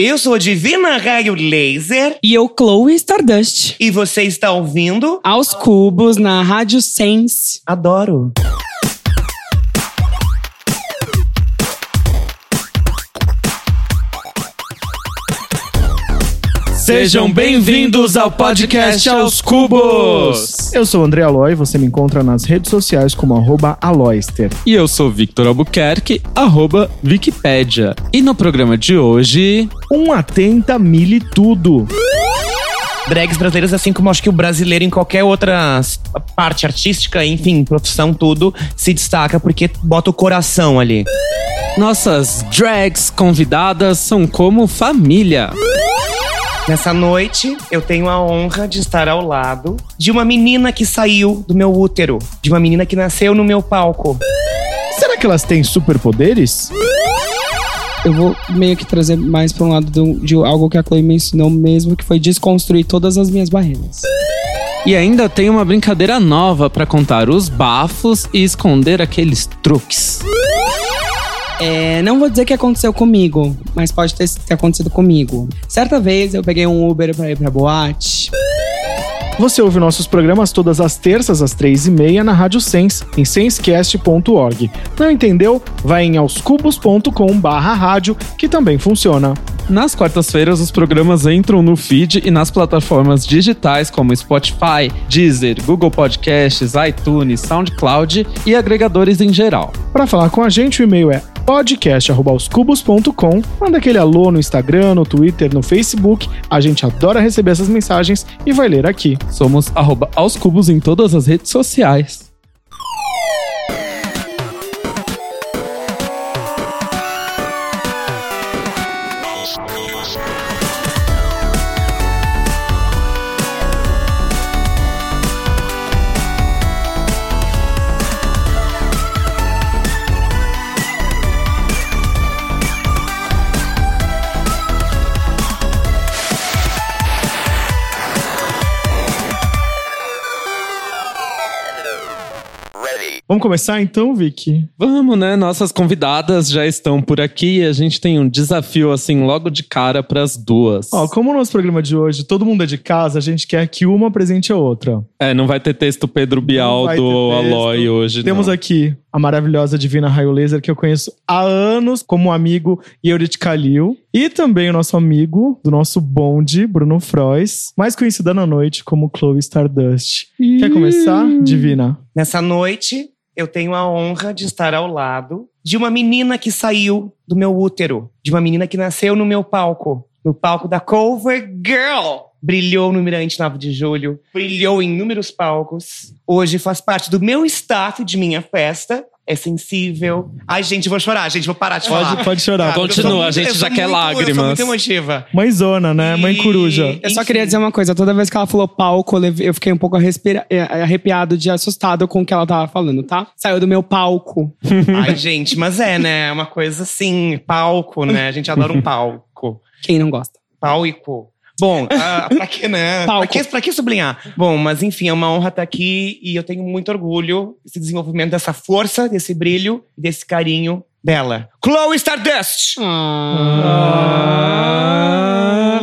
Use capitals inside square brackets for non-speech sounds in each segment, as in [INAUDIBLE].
Eu sou a Divina Raio Laser E eu, Chloe Stardust. e você está ouvindo. Aos cubos na Rádio Sense. Adoro. Sejam bem-vindos ao podcast Aos Cubos! Eu sou o André Aloy, você me encontra nas redes sociais como arroba Aloyster. E eu sou Victor Albuquerque, arroba Wikipédia. E no programa de hoje, Um atenta mili tudo. Drags brasileiras, assim como acho que o brasileiro em qualquer outra parte artística, enfim, profissão, tudo, se destaca porque bota o coração ali. nossas drags convidadas são como família. Nessa noite, eu tenho a honra de estar ao lado de uma menina que saiu do meu útero, de uma menina que nasceu no meu palco. Será que elas têm superpoderes? Eu vou meio que trazer mais pra um lado do- de algo que a Chloe me ensinou mesmo, que foi desconstruir todas as minhas barreiras. E ainda tem uma brincadeira nova pra contar os bafos e esconder aqueles truques. É, não vou dizer que aconteceu comigo, mas pode ter, ter acontecido comigo. Certa vez eu peguei um Uber pra ir pra boate. Você ouve nossos programas todas as terças às três e meia na Rádio Sense, em sensecast.org. Não entendeu? Vai em aoscubos.com barra rádio, que também funciona. Nas quartas-feiras, os programas entram no feed e nas plataformas digitais como Spotify, Deezer, Google Podcasts, iTunes, SoundCloud e agregadores em geral. Para falar com a gente, o e-mail é podcast@aoscubos.com. Manda aquele alô no Instagram, no Twitter, no Facebook. A gente adora receber essas mensagens e vai ler aqui. Somos arroba aos cubos em todas as redes sociais. Vamos começar então, Vicky? Vamos, né? Nossas convidadas já estão por aqui e a gente tem um desafio assim logo de cara para as duas. Ó, como o nosso programa de hoje, todo mundo é de casa, a gente quer que uma presente a outra. É, não vai ter texto Pedro Bial do. Aloy hoje. Temos não. aqui a maravilhosa Divina Raio Laser, que eu conheço há anos como amigo Eurit Kalil. E também o nosso amigo do nosso bonde, Bruno Frois, mais conhecida na noite como Chloe Stardust. Quer começar, Divina? Nessa noite, eu tenho a honra de estar ao lado de uma menina que saiu do meu útero, de uma menina que nasceu no meu palco, no palco da Cover Girl. Brilhou no Mirante 9 de Julho, brilhou em inúmeros palcos. Hoje faz parte do meu staff de minha festa. É sensível. Ai, gente, vou chorar, gente, vou parar de falar. Pode, pode chorar. Cara, eu Continua, a gente eu já quer muito- Eu lágrimas. sou muito emotiva. Mãezona, né? Mãe E- coruja. Eu só queria dizer uma coisa: toda vez que ela falou palco, eu leve- eu fiquei um pouco arrespira- eh, arrepiado de assustado com o que ela tava falando, tá? Saiu do meu palco. [LAUGHS] Ai, gente, mas é, né? É uma coisa assim, palco, né? A gente adora um palco. Quem não gosta? Palco. Bom, [LAUGHS] ah, pra que, né? Pra que, pra que sublinhar? Bom, mas enfim, é uma honra estar aqui e eu tenho muito orgulho desse desenvolvimento, dessa força, desse brilho, desse carinho dela. Chloe Stardust! Ah.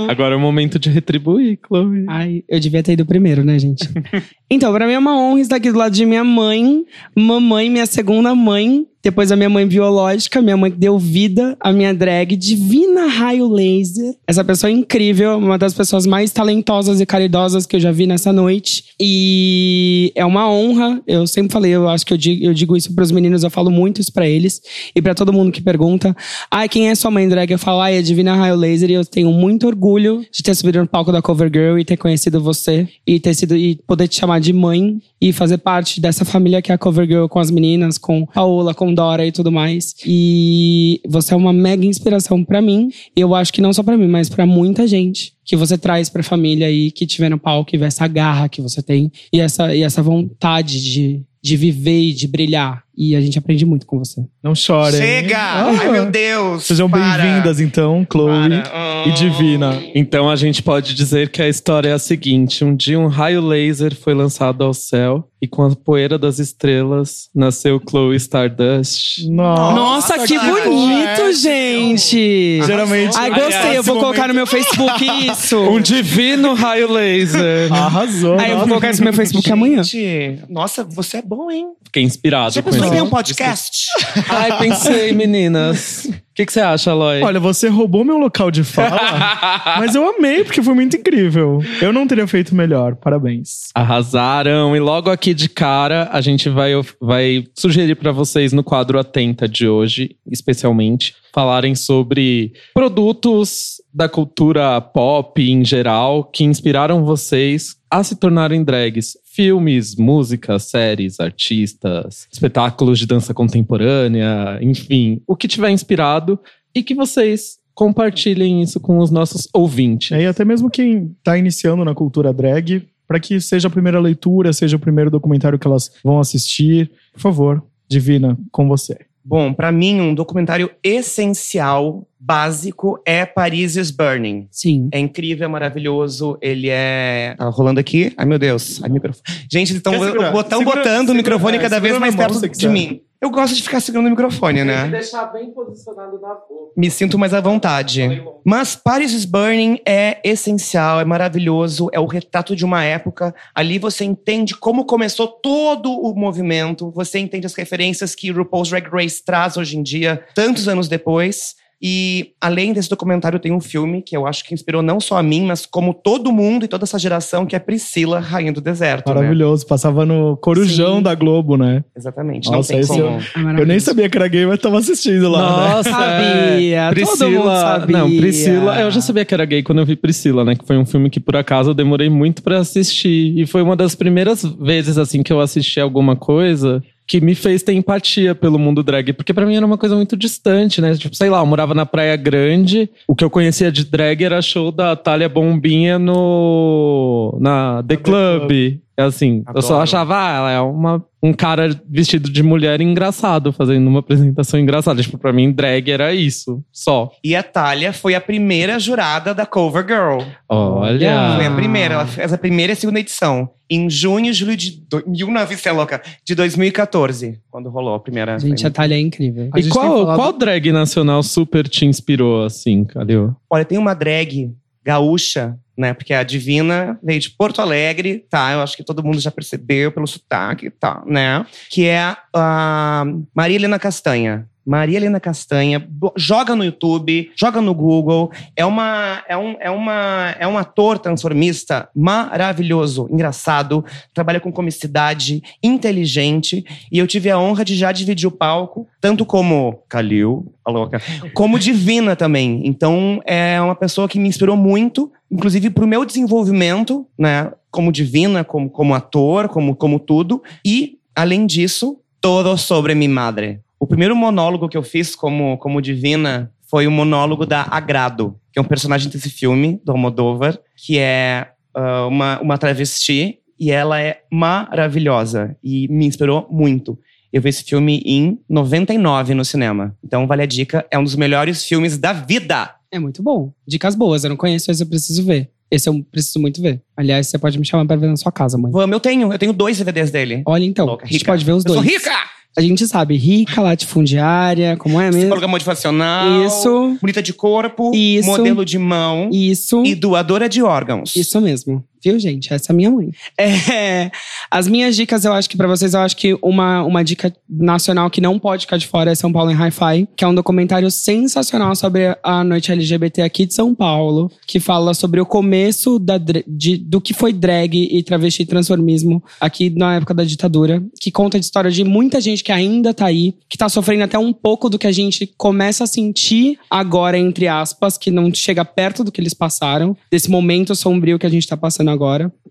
Agora é o momento de retribuir, Chloe. Ai, eu devia ter ido primeiro, né, gente? [LAUGHS] então, pra mim é uma honra estar aqui do lado de minha mãe, mamãe, minha segunda mãe, depois a minha mãe biológica, minha mãe que deu vida à minha drag, Divina Raio Laser. Essa pessoa é incrível, uma das pessoas mais talentosas e caridosas que eu já vi nessa noite. E é uma honra, eu sempre falei, eu acho que eu digo, eu digo isso meninos, eu falo muito isso pra eles e pra todo mundo que pergunta. Ai, quem é sua mãe drag? Eu falo, ai, é Divina Raio Laser e eu tenho muito orgulho de ter subido no palco da Cover Girl e ter conhecido você e ter sido e poder te chamar de mãe e fazer parte dessa família que é a Cover Girl com as meninas, com a Ola, com Dora e tudo mais. E você é uma mega inspiração pra mim. Eu acho que não só pra mim, mas pra muita gente que você traz pra família aí que tiver no palco e vê essa garra que você tem e essa, e essa vontade de, de viver e de brilhar. E a gente aprende muito com você. Não chorem. Chega! Ah. Ai, meu Deus! Sejam bem-vindas, então, Chloe Para. e Divina. Então a gente pode dizer que a história é a seguinte: um dia um raio laser foi lançado ao céu e com a poeira das estrelas nasceu Chloe Stardust. Nossa, Nossa, que que bonito, poético. gente! Geralmente. Ai, gostei. Eu vou colocar no momento- meu Facebook isso. Um divino raio laser. Arrasou. Aí eu vou colocar isso no meu Facebook amanhã. Gente, nossa, você é bom, hein? Fiquei inspirado Já com isso. ter um podcast? Ai, pensei, meninas. O que, que você acha, Aloy? Olha, você roubou meu local de fala, [LAUGHS] mas eu amei, porque foi muito incrível. Eu não teria feito melhor. Parabéns. Arrasaram! E logo aqui de cara, a gente vai, vai sugerir para vocês no quadro Atenta de hoje, especialmente, falarem sobre produtos da cultura pop em geral que inspiraram vocês a se tornarem drags. Filmes, músicas, séries, artistas, espetáculos de dança contemporânea, enfim, o que tiver inspirado e que vocês compartilhem isso com os nossos ouvintes. E até mesmo quem tá iniciando na cultura drag, para que seja a primeira leitura, seja o primeiro documentário que elas vão assistir, por favor, Divina, com você. Bom, pra mim, um documentário essencial, básico, é Paris is Burning. Sim. É incrível, é maravilhoso. Ele é. Tá rolando aqui? Ai, meu Deus. Ai, microfone. Gente, eles estão botando, Segura- o microfone é, cada vez segura mais na mão, perto de quiser. mim. Eu gosto de ficar segurando o microfone, né? deixar bem posicionado na boca. Me sinto mais à vontade. Mas Paris is Burning é essencial, é maravilhoso, é o retrato de uma época. Ali você entende como começou todo o movimento, você entende as referências que RuPaul's Drag Race traz hoje em dia, tantos anos depois. E além desse documentário, tem um filme que eu acho que inspirou não só a mim, mas como todo mundo e toda essa geração, que é Priscila, Rainha do Deserto. né? Maravilhoso. Passava no Corujão Sim. da Globo, né? Exatamente. Nossa, não tem como. eu- É Eu nem sabia que era gay, mas tava assistindo lá. né? Nossa, Sabia, é. todo Priscila, mundo sabia. não, Priscila, eu já sabia que era gay quando eu vi Priscila, né, que foi um filme que por acaso eu demorei muito pra assistir e foi uma das primeiras vezes assim que eu assisti alguma coisa que me fez ter empatia pelo mundo drag, porque pra mim era uma coisa muito distante, né? Tipo, sei lá, eu morava na Praia Grande, o que eu conhecia de drag era show da Thalia Bombinha no na The, The Club. Club. É assim, eu só Adoro. achava, ah, ela é uma, um cara vestido de mulher engraçado, fazendo uma apresentação engraçada. Tipo, pra mim, drag era isso, só. E a Thalia foi a primeira jurada da Cover Girl. Olha. Foi a primeira, ela fez a primeira e a segunda edição. Em junho e julho de do, 1900, é louca, de 2014, quando rolou a primeira. Gente, a Thalia é incrível. A E qual, falado- qual drag nacional super te inspirou, assim, Calil? Olha, tem uma drag gaúcha, né? Porque a Divina veio de Porto Alegre, tá? Eu acho que todo mundo já percebeu pelo sotaque, tá, né? Que é a Maria Castanha. Maria Helena Castanha, joga no YouTube, joga no Google. É uma é um, é uma é um ator transformista maravilhoso, engraçado, trabalha com comicidade, inteligente, e eu tive a honra de já dividir o palco, tanto como Kalil, a louca, como Divina também. Então é uma pessoa que me inspirou muito, inclusive pro meu desenvolvimento, né, como Divina, como como ator, como como tudo, e além disso, todo sobre mi madre. O primeiro monólogo que eu fiz como, como divina foi o monólogo da Agrado, que é um personagem desse filme, do Almodóvar, que é ah, uma, uma travesti e ela é maravilhosa e me inspirou muito. Eu vi esse filme em 99 no cinema. Então, vale a dica, é um dos melhores filmes da vida. É muito bom. Dicas boas, eu não conheço, esse eu preciso ver. Esse eu preciso muito ver. Aliás, você pode me chamar pra ver na sua casa, mãe. Vamos, eu tenho, eu tenho dois DVDs dele. Olha então, Louca, a gente rica. pode ver os Eu dois. sou rica! A gente sabe, rica, latifundiária, como é mesmo? Psicóloga motivacional. Isso. Bonita de corpo. Isso. Modelo de mão. Isso. E doadora de órgãos. Isso mesmo. Viu, gente? Essa é a minha mãe. É, as minhas dicas, eu acho que pra vocês, eu acho que uma, uma dica nacional que não pode ficar de fora é São Paulo em Hi-Fi, que é um documentário sensacional sobre a noite LGBT aqui de São Paulo, que fala sobre o começo da, de- do que foi drag e travesti e transformismo aqui na época da ditadura, que conta a história de muita gente que ainda tá aí, que tá sofrendo até um pouco do que a gente começa a sentir agora, entre aspas, que não chega perto do que eles passaram, desse momento sombrio que a gente tá passando agora.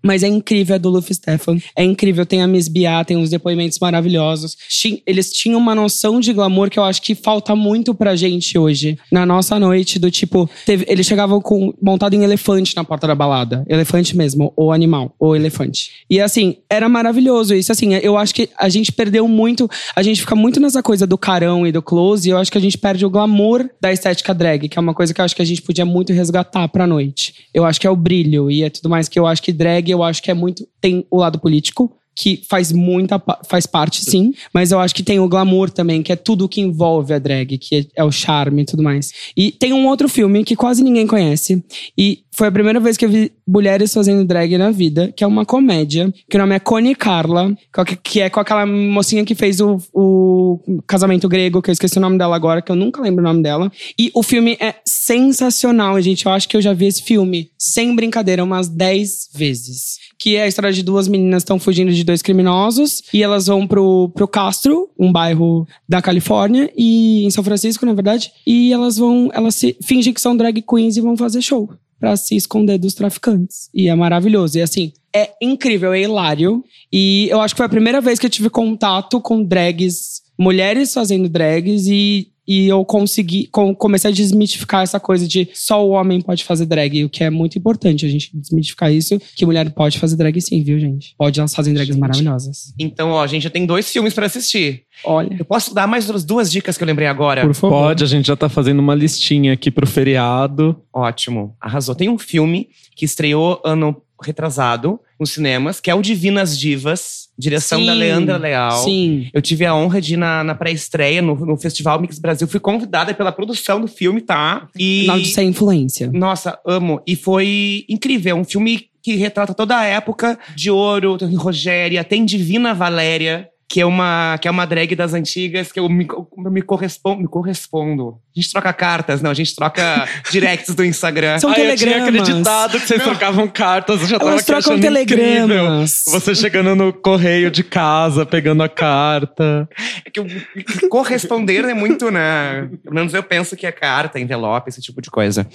Mas é incrível a do Luffy Stefan. É incrível, tem a Miss Bia, tem uns depoimentos maravilhosos. Eles tinham uma noção de glamour que eu acho que falta muito pra gente hoje. Na nossa noite, do tipo, teve- eles chegavam com montado em elefante na porta da balada. Elefante mesmo, ou animal, ou elefante. E assim, era maravilhoso isso. Assim, eu acho que a gente perdeu muito. A gente fica muito nessa coisa do carão e do close, e eu acho que a gente perde o glamour da estética drag, que é uma coisa que eu acho que a gente podia muito resgatar pra noite. Eu acho que é o brilho e é tudo mais que eu acho que drag, eu acho que é muito. Tem o lado político. que faz muita faz parte sim, mas eu acho que tem o glamour também, que é tudo que envolve a drag, que é, é o charme e tudo mais. E tem um outro filme que quase ninguém conhece e foi a primeira vez que eu vi mulheres fazendo drag na vida, que é uma comédia, que o nome é Connie Carla, que- é com aquela mocinha que fez o, o casamento grego, que eu esqueci o nome dela agora, que eu nunca lembro o nome dela. E o filme é sensacional, gente. Eu acho que eu já vi esse filme, sem brincadeira, umas 10 vezes. Que é a história de duas meninas estão fugindo de dois criminosos e elas vão pro, pro Castro, um bairro da Califórnia, e em São Francisco, na verdade. E elas vão, elas se fingem que são drag queens e vão fazer show pra se esconder dos traficantes. E é maravilhoso. E assim, é incrível, é hilário. E eu acho que foi a primeira vez que eu tive contato com drags, mulheres fazendo drags e. E eu consegui, com, comecei a desmitificar essa coisa de só o homem pode fazer drag, o que é muito importante a gente desmitificar isso, que mulher pode fazer drag sim, viu, gente? Pode, elas fazem drags Gente. maravilhosas. Então, ó, gente, eu tenho dois filmes pra assistir. Olha. Eu posso dar mais duas dicas que eu lembrei agora? Por favor. Pode, a gente já tá fazendo uma listinha aqui pro feriado. Ótimo. Arrasou. Tem um filme que estreou ano retrasado nos cinemas, que é o Divinas Divas, direção da Sim, Leandra Leal. Sim. Eu tive a honra de ir na, na pré-estreia no, no Festival Mix Brasil. Fui convidada pela produção do filme, tá? E. Final de ser influência. Nossa, amo. E foi incrível. É um filme que retrata toda a época de ouro, tem Rogéria, tem Divina Valéria, que é uma, que é uma drag das antigas, que eu me, eu me, correspondo, me correspondo. A gente troca cartas, não, a gente troca [LAUGHS] directs do Instagram. São Ai, eu tinha telegramas. acreditado que vocês trocavam cartas, eu já tava Elas achando trocam incrível. telegramas. Você chegando no correio de casa, pegando a carta. É que o que corresponder é muito, né? Pelo menos eu penso que é carta, envelope, esse tipo de coisa.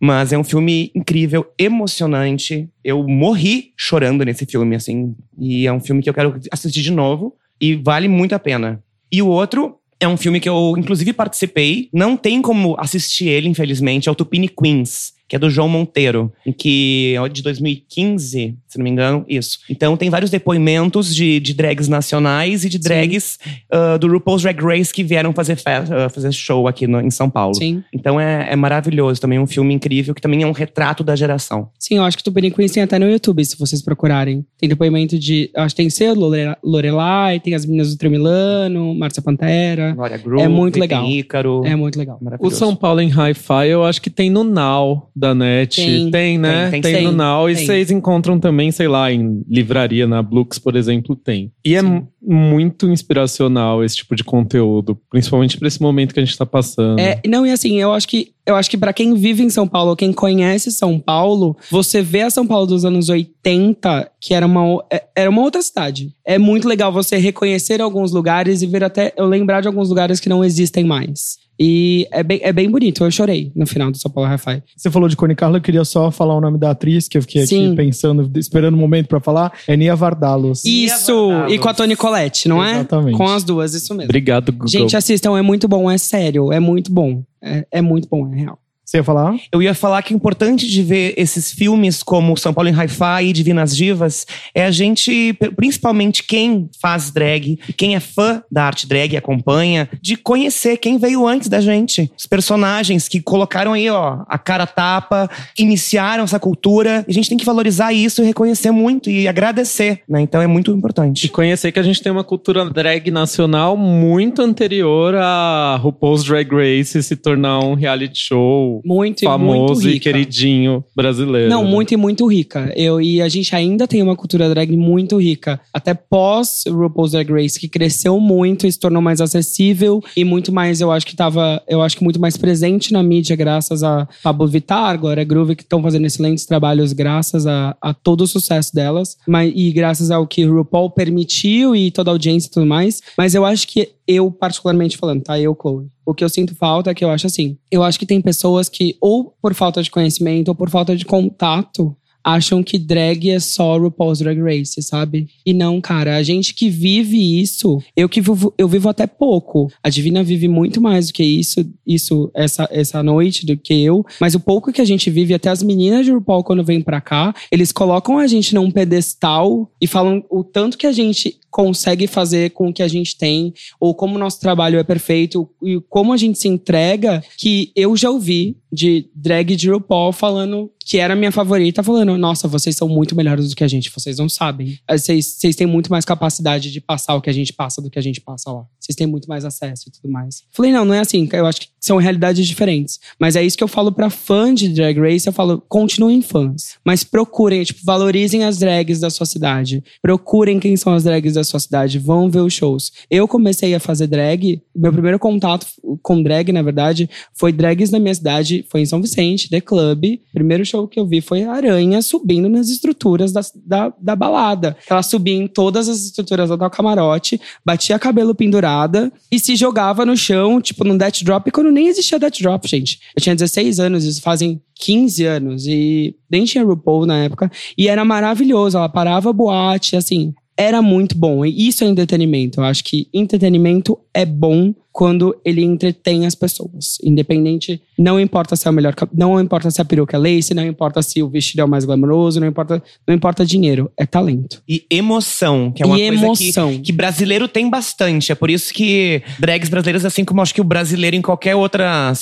Mas é um filme incrível, emocionante. Eu morri chorando nesse filme, assim. E é um filme que eu quero assistir de novo. E vale muito a pena. E o outro é um filme que eu, inclusive, participei. Não tem como assistir ele, infelizmente. É o Tupini Queens, que é do João Monteiro. Em que é de 2015, se não me engano. Isso. Então tem vários depoimentos de, de drags nacionais e de drags ah, do RuPaul's Drag Race que vieram fazer, fe- ah, fazer show aqui no- em São Paulo. Sim. Então é, é maravilhoso. Também é um filme incrível, que também é um retrato da geração. Sim, eu acho que Tupini Queens tem até no YouTube, se vocês procurarem. Tem depoimento de. Acho que tem seu, Lore- Lorelai, tem as meninas do Tremilano, Márcia Pantera. Glória Groove, É muito tem legal. Ícaro. É muito legal. O. São Paulo em Hi-Fi, eu acho que tem no Now da NET. Tem. né? Tem, Tem, tem no. Now. E Tem. vocês encontram também, sei lá, em livraria, na Blux, por exemplo, tem. E é Sim. mu- muito inspiracional esse tipo de conteúdo, principalmente pra esse momento que a gente tá passando. É, não, e assim, eu acho que eu acho que para quem vive em São Paulo, quem conhece São Paulo, você vê a São Paulo dos anos 80, que era uma, é- era uma outra cidade. É muito legal você reconhecer alguns lugares e ver até eu lembrar de alguns lugares que não existem mais. E é bem, é bem bonito. Eu chorei no final do São Paulo Hi-Fi. Você falou de Cone Carla, eu queria só falar o nome da atriz, que eu fiquei aqui Sim. pensando, esperando o momento pra falar. É Nia Vardalos. Isso! Vardalos. E com a Toni Collette, não é? Exatamente. Com as duas, isso mesmo. Obrigado, Google. Gente, assistam, é muito bom, é sério, é muito bom. É, é muito bom, é real. Você ia falar? Eu ia falar que o importante de ver esses filmes como São Paulo em Hi-Fi e Divinas Divas é a gente, principalmente quem faz drag e quem é fã da arte drag e acompanha, de conhecer quem veio antes da gente. Os personagens que colocaram aí, ó, a cara tapa, iniciaram essa cultura. E a gente tem que valorizar isso e reconhecer muito e agradecer, né? Então é muito E importante. conhecer que a gente tem uma cultura drag nacional muito anterior a RuPaul's Drag Race se tornar um reality show Muito e muito famoso e queridinho brasileiro. Não, né? muito e muito rica. Eu, e a gente ainda tem uma cultura drag muito rica. Até pós RuPaul's Drag Race, que cresceu muito e se tornou mais acessível. E muito mais, eu acho que tava, eu acho que muito mais presente na mídia, graças a Pablo Vittar, Glória Groove, que estão fazendo excelentes trabalhos graças a, a todo o sucesso delas. Mas, e graças ao que RuPaul permitiu e toda a audiência e tudo mais. Mas eu acho que eu, particularmente falando, tá? Eu, Chloe. O que eu sinto falta é que eu acho assim. Eu acho que tem pessoas que, ou por falta de conhecimento, ou por falta de contato, acham que drag é só RuPaul's Drag Race, sabe? E não, cara, a gente que vive isso, eu que vivo, eu vivo até pouco. A Divina vive muito mais do que isso, isso essa, essa noite do que eu, mas o pouco que a gente vive, até as meninas de RuPaul quando vêm pra cá, eles colocam a gente num pedestal e falam o tanto que a gente consegue fazer com o que a gente tem, ou como o nosso trabalho é perfeito, e como a gente se entrega, que eu já ouvi de drag de RuPaul falando que era minha favorita, falando: Nossa, vocês são muito melhores do que a gente, vocês não sabem. Vocês, vocês têm muito mais capacidade de passar o que a gente passa do que a gente passa lá. Vocês têm muito mais acesso e tudo mais. Falei: Não, não é assim. Eu acho que são realidades diferentes. Mas é isso que eu falo pra fã de Drag Race. Eu falo: continuem fãs. Mas procurem, tipo, valorizem as drags da sua cidade. Procurem quem são as drags da sua cidade. Vão ver os shows. Eu comecei a fazer drag. Meu primeiro contato com drag, na verdade, foi drags na minha cidade. Foi em São Vicente, The Club. Primeiro show que eu vi foi Aranha subindo nas estruturas da, da, da balada. Ela subia em todas as estruturas do camarote, batia cabelo pendurada e se jogava no chão, tipo, num death drop, quando nem existia death drop, gente. Eu tinha 16 anos, isso fazem 15 anos, e nem tinha RuPaul na época, e era maravilhoso. Ela parava a boate, assim, era muito bom. E isso é entretenimento. Eu acho que entretenimento é bom quando ele entretém as pessoas. Independente, não importa se é o melhor, não importa se a peruca é lace, não importa se o vestido é o mais glamouroso, não importa, não importa dinheiro, é talento. E emoção, que é uma E coisa emoção. que, que brasileiro tem bastante. É por isso que drags brasileiras, assim como acho que o brasileiro em qualquer outra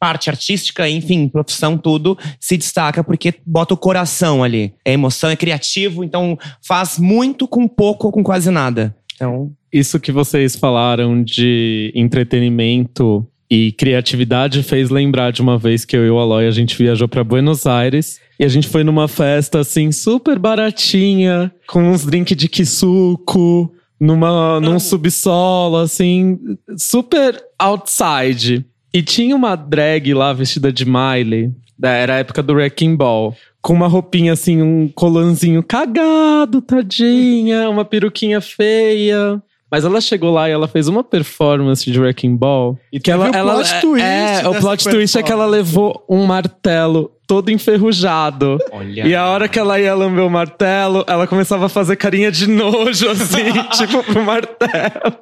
parte artística, enfim, profissão, tudo, se destaca porque bota o coração ali. É emoção, é criativo, então faz muito com pouco ou com quase nada. Então, Isso que vocês falaram de entretenimento e criatividade fez lembrar de uma vez que eu e o Aloy a gente viajou pra Buenos Aires e a gente foi numa festa assim super baratinha, com uns drinks de quisuco, numa num subsolo assim, super outside. E tinha uma drag lá vestida de Miley, da- era a época do Wrecking Ball. Com uma roupinha assim, um colanzinho cagado, tadinha, uma peruquinha feia. Mas ela chegou lá e ela fez uma performance de Wrecking Ball. E que ela, o ela plot twist é, o plot twist é que ela levou um martelo todo enferrujado. olha. E a hora que ela ia lamber o martelo, ela começava a fazer carinha de nojo, assim, [LAUGHS] tipo, pro martelo.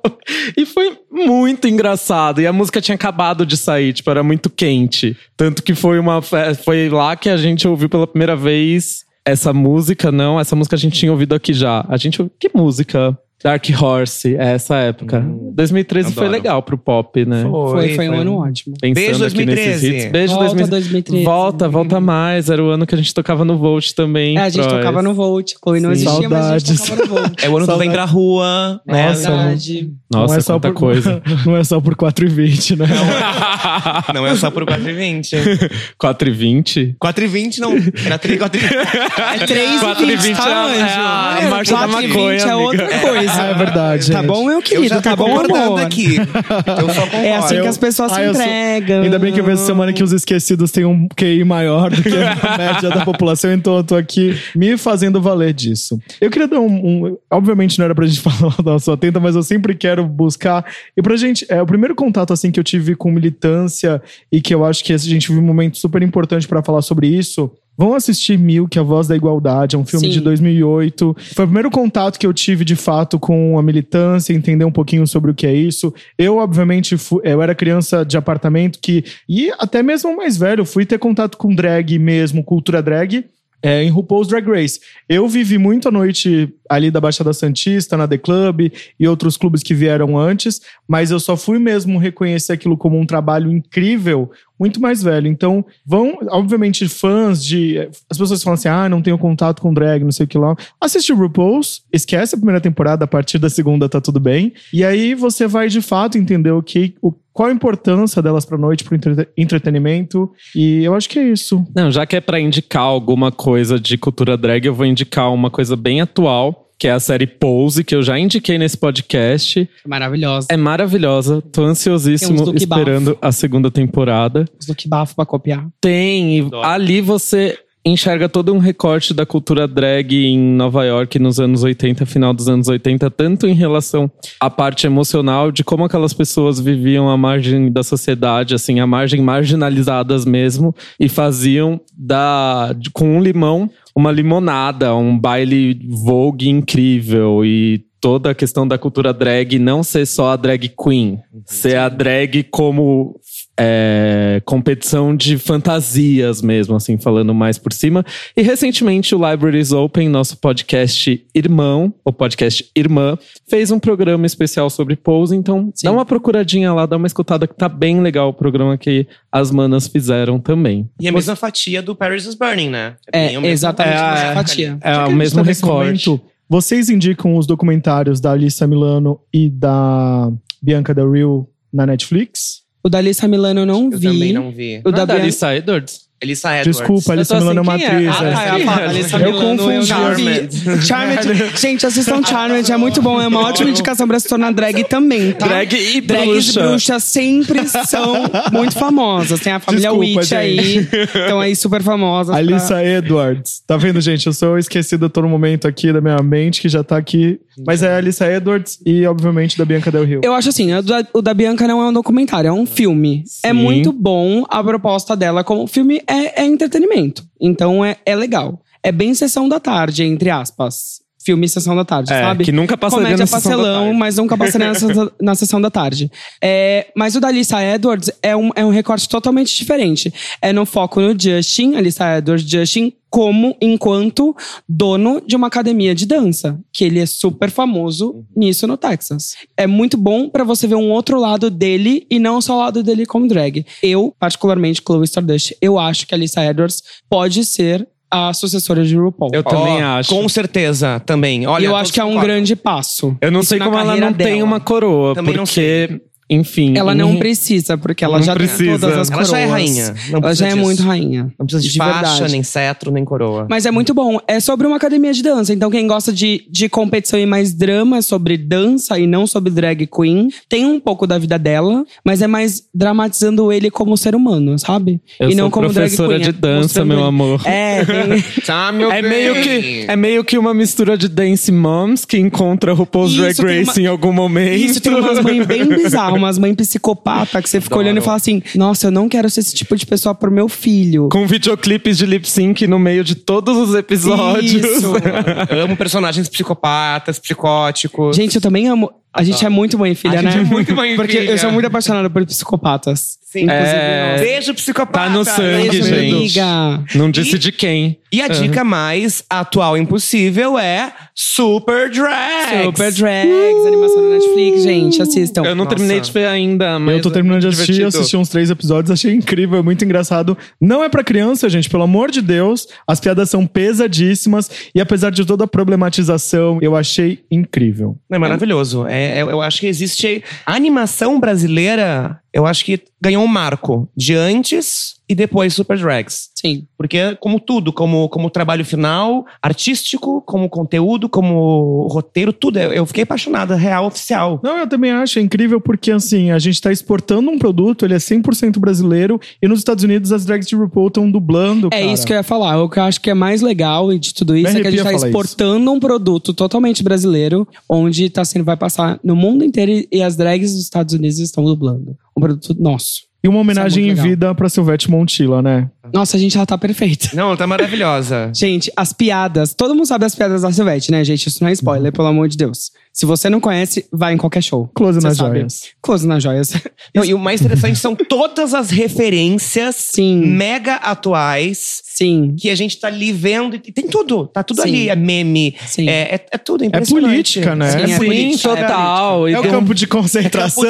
E foi muito engraçado. E a música tinha acabado de sair, tipo, era muito quente. Tanto que foi uma foi lá que a gente ouviu pela primeira vez essa música, não. Essa música a gente tinha ouvido aqui já. A gente ouviu. Que música? Dark Horse, é essa época. 2013 foi adoro. legal pro pop, né? Foi, foi, um ano ótimo. Pensando Beijo, aqui nesses 2013. hits. Beijo Volta 2013. 2013. Volta, volta mais. Era o ano que a gente tocava no Volt também. É, a gente tocava no Volt. Chloe não existia, mas a gente Saudades. tocava no Volt. É o ano do. Vem Pra Rua, né? Nossa, Verdade. Nossa, não é só quanta por, coisa. [LAUGHS] não é só por 4,20, né? [LAUGHS] Não é só pro 4,20. 4 e 20? 4,20 não. Era 3, 4,20. É 3 4 e 20 tá, é a- é a É, marcha da 4 e maconha, 20 é outra coisa. Ah, é verdade, Tá gente. bom, meu Eu querido, já tá bom, amor. aqui. Eu só concordo. É assim eu- que as pessoas Ah, se eu sou- entregam. Ainda bem que eu vejo essa semana que os esquecidos têm um QI maior do que a [LAUGHS] média da população, então eu tô aqui me fazendo valer disso. Eu queria dar um. um- obviamente não era pra gente [LAUGHS] falar da sua tenta, mas eu sempre quero buscar. E pra gente, é o primeiro contato assim que eu tive com militância e que eu acho que a gente vive um momento super importante pra falar sobre isso. Vão assistir Milk, A Voz da Igualdade, é um filme Sim. de 2008. Foi o primeiro contato que eu tive, de fato, com a militância, entender um pouquinho sobre o que é isso. Eu, obviamente, fu- eu era criança de apartamento que... E até mesmo mais velho, fui ter contato com drag mesmo, cultura drag, é, em RuPaul's Drag Race. Eu vivi muito a noite ali da Baixada Santista, na The Club e outros clubes que vieram antes, mas eu só fui mesmo reconhecer aquilo como um trabalho incrível muito mais velho. Então, vão, obviamente, fãs de. As pessoas falam assim: ah, não tenho contato com drag, não sei o que lá. Assiste o RuPaul's, esquece a primeira temporada, a partir da segunda tá tudo bem. E aí você vai de fato entender o que. O, qual a importância delas pra noite, pro entre- entretenimento. E eu acho que é isso. Não, já que é pra indicar alguma coisa de cultura drag, eu vou indicar uma coisa bem atual, que é a série Pose, que eu já indiquei nesse podcast. Maravilhosa. É maravilhosa, tô ansiosíssimo esperando a segunda temporada. Os look bafo pra copiar. Tem, e ali você enxerga todo um recorte da cultura drag em Nova York nos anos 80, final dos anos 80, tanto em relação à parte emocional de como aquelas pessoas viviam à margem da sociedade, assim, à margem marginalizadas mesmo, e faziam da com um limão uma limonada, um baile vogue incrível e toda a questão da cultura drag não ser só a drag queen, ser a drag como é, competição de fantasias mesmo, assim, falando mais por cima. E recentemente o Libraries Open, nosso podcast irmão, o podcast Irmã, fez um programa especial sobre Pose. Então Sim. dá uma procuradinha lá, dá uma escutada que tá bem legal o programa que as manas fizeram também. E a mesma fatia do Paris is Burning, né? É, mesmo- exatamente É, a é. mesma fatia. É que o mesmo recorte. momento, vocês indicam os documentários da Alissa Milano e da Bianca Del Rio na Netflix? O da Alissa Milano eu não Eu vi. também não vi. O da Ah, da Alissa Edwards? Elissa Edwards. Desculpa, Alissa Milano é uma assim, quem é? atriz. Ah, é. tá, Ah, eu falo, Alissa Eu Milano, eu confundi. vi. Charmed. [LAUGHS] Gente, assistam Charmed, é muito bom. É uma ótima indicação pra se tornar drag também, tá? Drag e Drags bruxa. bruxas sempre são muito famosas. Tem a família Desculpa, Witch gente. aí. Então aí super famosas. pra- Alissa Edwards. Tá vendo, gente? Eu sou esquecido a todo momento aqui da minha mente, que já tá aqui. Mas é a Alissa Edwards e, obviamente, da Bianca Del Rio. Eu acho assim, o da, o da Bianca não é um documentário, é um filme. É Sim. muito bom a proposta dela como filme é, é entretenimento. Então é, é legal. É bem sessão da tarde, entre aspas. Filme Sessão da Tarde, É, sabe? que nunca passaria Comédia na Sessão da pastelão, mas nunca passaria na, sessão- [LAUGHS] na Sessão da Tarde. É, mas o da Alissa Edwards é um, é um recorte totalmente diferente. É no foco no Justin, Alissa Edwards, Justin, como enquanto dono de uma academia de dança, que ele é super famoso nisso no Texas. É muito bom pra você ver um outro lado dele e não só o lado dele como drag. Eu, particularmente, Chloe Stardust, eu acho que a Alissa Edwards pode ser a sucessora de RuPaul. Eu também Ó, acho. Com certeza, também. Olha, eu acho que é um grande passo. Eu não Isso sei como ela não tem dela. uma coroa, Também não porque, enfim. Ela não precisa, porque ela Não já precisa. tem todas as Ela coroas. já é rainha. Não ela já é disso. muito rainha. Não precisa de, De faixa, verdade. nem cetro, nem coroa. Mas é muito bom. É sobre uma academia de dança. Então, quem gosta de, de competição e mais drama é sobre dança e não sobre drag queen, tem um pouco da vida dela, mas é mais dramatizando ele como ser humano, sabe? Eu e não sou como drag professora queen. de é dança, mostrando meu amor. É, tem, [LAUGHS] Tá, meu É bem. meio, que, é meio que uma mistura de Dance Moms que encontra RuPaul's Isso, Drag Race uma- em algum momento. Isso tem umas mães bem bizarras, umas mães psicopata que você fica Adoro. olhando e fala assim: Nossa, eu não quero ser esse tipo de pessoa pro meu filho. Com videoclipes de lip sync no meio de todos os episódios. Isso. [LAUGHS] Amo personagens psicopatas, psicóticos. Gente, eu também amo. A gente é muito mãe e filha, A né? gente é muito mãe e Porque filha. eu sou muito apaixonada por psicopatas. Sim. Inclusive, É. nossa. Beijo, psicopata. Tá no sangue, Beijo, gente. amiga. Não disse de quem. E a dica mais atual e impossível é Super Drag. Super Drags, animação da Netflix, gente, assistam. Eu não Nossa. terminei de ver ainda, mas. eu tô é terminando de assistir, divertido. assisti uns três episódios, achei incrível, é muito engraçado. Não é pra criança, gente, pelo amor de Deus. As piadas são pesadíssimas e apesar de toda a problematização, eu achei incrível. É maravilhoso. É, eu, eu acho que existe. A animação brasileira, eu acho que ganhou um marco de antes e depois Super Drags. Sim. Porque, como tudo, como, como trabalho final, artístico, como conteúdo, como roteiro, tudo. Eu, eu fiquei apaixonada, real, oficial. Não, eu também acho incrível porque, assim, a gente tá exportando um produto, ele é 100% brasileiro e nos Estados Unidos as drags de RuPaul estão dublando, É cara. isso que eu ia falar. O que eu acho que é mais legal e de tudo isso Me é que a gente tá exportando um produto totalmente brasileiro, onde tá sendo, vai passar no mundo inteiro e- e as drags dos Estados Unidos estão dublando. Um produto nosso. E uma homenagem é em vida pra Silvete Montilla, né? Nossa, a gente já tá perfeita. Não, ela tá maravilhosa. [LAUGHS] Gente, as piadas. Todo mundo sabe as piadas da Silvete, né, gente? Isso não é spoiler, pelo amor de Deus. Se você não conhece, vai em qualquer show. Close nas sabe. joias. Close nas joias. Não, e o mais interessante são todas as referências Sim. mega atuais Sim. que a gente tá ali vendo. E tem tudo, tá tudo Sim. ali. É meme, Sim. é, é, é tudo, é impressionante. política, né? Sim, Sim, é política, é total. E É o de um- campo de concentração.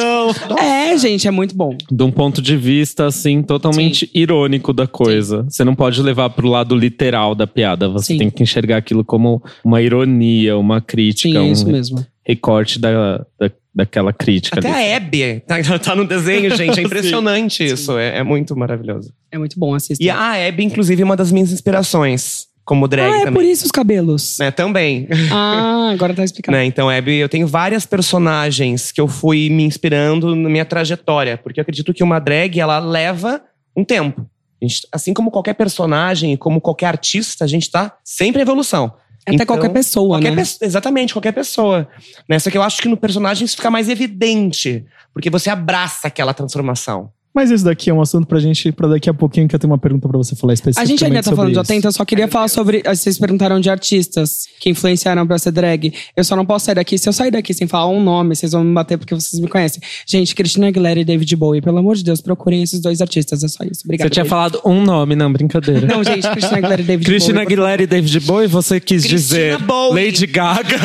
[LAUGHS] É, gente, é muito bom. de um ponto de vista, assim, totalmente irônico da coisa. Você não pode levar pro lado literal da piada. Você Sim. tem que enxergar aquilo como uma ironia, uma crítica, Sim, é um isso mesmo. Recorte da, da, daquela crítica. Até ali. a Abby tá, tá no desenho, [LAUGHS] gente. É impressionante isso. É, é muito maravilhoso. É muito bom assistir. E a Abby, inclusive, é uma das minhas inspirações como drag ah, é também. por isso os cabelos. Né, também. [LAUGHS] Ah, agora tá explicado. Né, Então, Abby, eu tenho várias personagens que eu fui me inspirando na minha trajetória. Porque eu acredito que uma drag, ela leva um tempo. A gente- assim como qualquer personagem e como qualquer artista, a gente tá sempre em evolução. Até Então, qualquer pessoa, Qualquer né? pessoa, exatamente, qualquer pessoa. Né? Só que eu acho que no personagem isso fica mais evidente. Porque você abraça aquela transformação. Mas isso daqui é um assunto pra gente, pra daqui a pouquinho, que eu tenho uma pergunta pra você falar A especificamente gente ainda tá falando de isso. Atenta, eu só queria falar sobre. Vocês perguntaram de artistas que influenciaram pra ser drag. Eu só não posso sair daqui. Se eu sair daqui sem falar um nome, vocês vão me bater porque vocês me conhecem. Gente, Cristina Aguilera e David Bowie, pelo amor de Deus, procurem esses dois artistas. É só isso. Obrigada. Você tinha beijo. falado um nome, não, brincadeira. Não, gente, Cristina Aguilera e David Cristina Bowie. Aguilera e David Bowie, você quis Cristina dizer Bowie. Lady Gaga.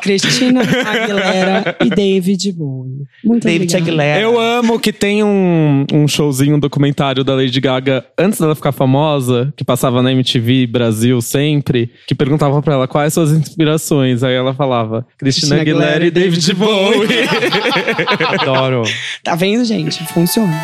Cristina Aguilera e David Bowie. Muito David obrigada. Aguilera. Eu amo que tem um, um showzinho, um documentário da Lady Gaga antes dela ficar famosa, que passava na MTV Brasil sempre, que perguntava pra ela quais suas inspirações. Aí ela falava Cristina, Aguilera e David Bowie. [LAUGHS] Adoro. Tá vendo, gente? Funciona.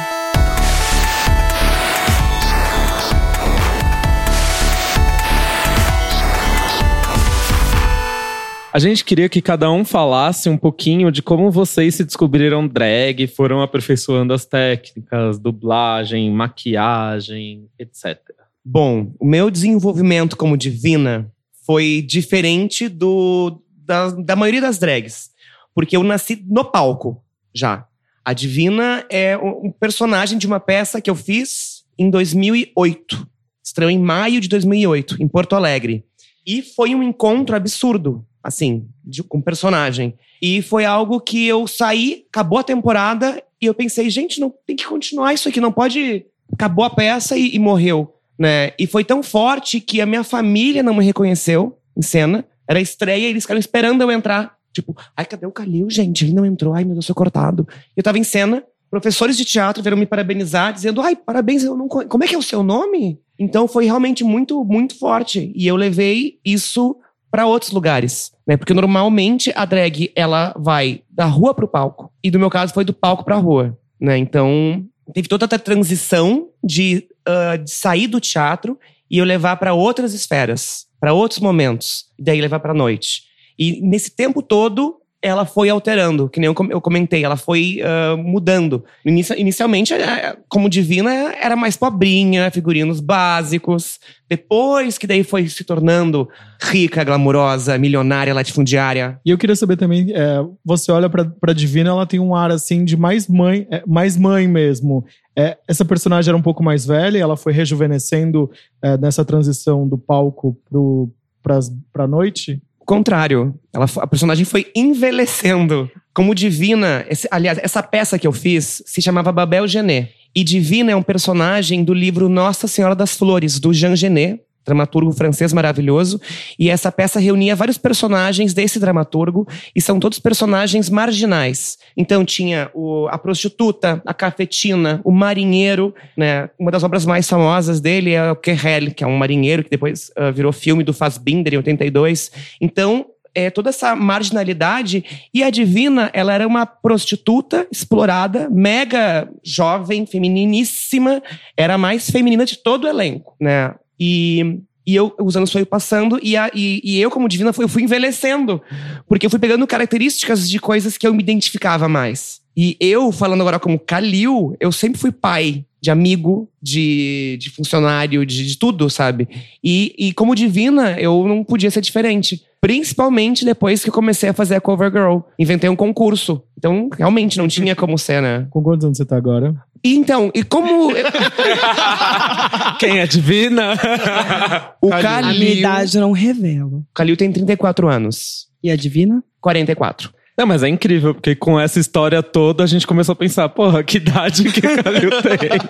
A gente queria que cada um falasse um pouquinho de como vocês se descobriram drag, foram aperfeiçoando as técnicas, dublagem, maquiagem, etc. Bom, o meu desenvolvimento como divina foi diferente do da, da maioria das drags. Porque eu nasci no palco já. A Divina é um personagem de uma peça que eu fiz em 2008. Estreou em maio de 2008, em Porto Alegre. E foi um encontro absurdo, assim, de, com personagem. E foi algo que eu saí, acabou a temporada, e eu pensei, gente, não tem que continuar isso aqui, não pode. Acabou a peça e, e morreu, né? E foi tão forte que a minha família não me reconheceu em cena. Era estreia eles ficaram esperando eu entrar. Tipo, ai, cadê o Calil, gente? Ele não entrou, ai, meu Deus, eu sou cortado. Eu tava em cena, professores de teatro vieram me parabenizar, dizendo, ai, parabéns, eu não como é que é o seu nome? Então foi realmente muito, muito forte. E eu levei isso para outros lugares, né? Porque normalmente a drag ela vai da rua pro palco e do meu caso foi do palco pra rua, né? Então teve toda essa transição de, ah, de sair do teatro e eu levar para outras esferas, para outros momentos, e daí levar para noite. E nesse tempo todo ela foi alterando, que nem eu com- eu comentei, ela foi ah, mudando. Inicia- inicialmente, eh, como divina, era mais pobrinha, figurinos básicos. Depois que daí foi se tornando rica, glamurosa, milionária, latifundiária. E eu queria saber também, é, você olha pra, pra Divina, ela tem um ar assim de mais mãe, é, mais mãe mesmo. É, essa personagem era um pouco mais velha, ela foi rejuvenescendo é, nessa transição do palco pro, pras, pra noite. Contrário, ela, a personagem foi envelhecendo. Como Divina, esse- aliás, essa peça que eu fiz se chamava Babel Genet. E Divina é um personagem do livro Nossa Senhora das Flores, do Jean Genet, dramaturgo francês maravilhoso. E essa peça reunia vários personagens desse dramaturgo, e são todos personagens marginais. Então tinha o- a prostituta, a cafetina, o marinheiro, né? Uma das obras mais famosas dele é o Querelle, que é um marinheiro que depois ah, virou filme do Fassbinder em 82. Então, é, toda essa marginalidade. E a Divina, ela era uma prostituta explorada, mega jovem, femininíssima, era a mais feminina de todo o elenco, né? E, e eu, os anos foram passando e, a- e, e eu, como Divina, fui, eu fui envelhecendo. Porque eu fui pegando características de coisas que eu me identificava mais. E eu, falando agora como Kalil, eu sempre fui pai de amigo, de, de funcionário, de, de tudo, sabe? E, e como divina, eu não podia ser diferente. Principalmente depois que eu comecei a fazer a Cover Girl. Inventei um concurso. Então, realmente, não tinha como ser, né? Com quantos anos você tá agora? E então, e como [LAUGHS] Quem é divina? o A minha Kalil... idade não revelo. O Kalil tem 34 anos. E a divina? 44. Não, mas é incrível, porque com essa história toda a gente começou a pensar, porra, que idade que o Calil [LAUGHS] tem.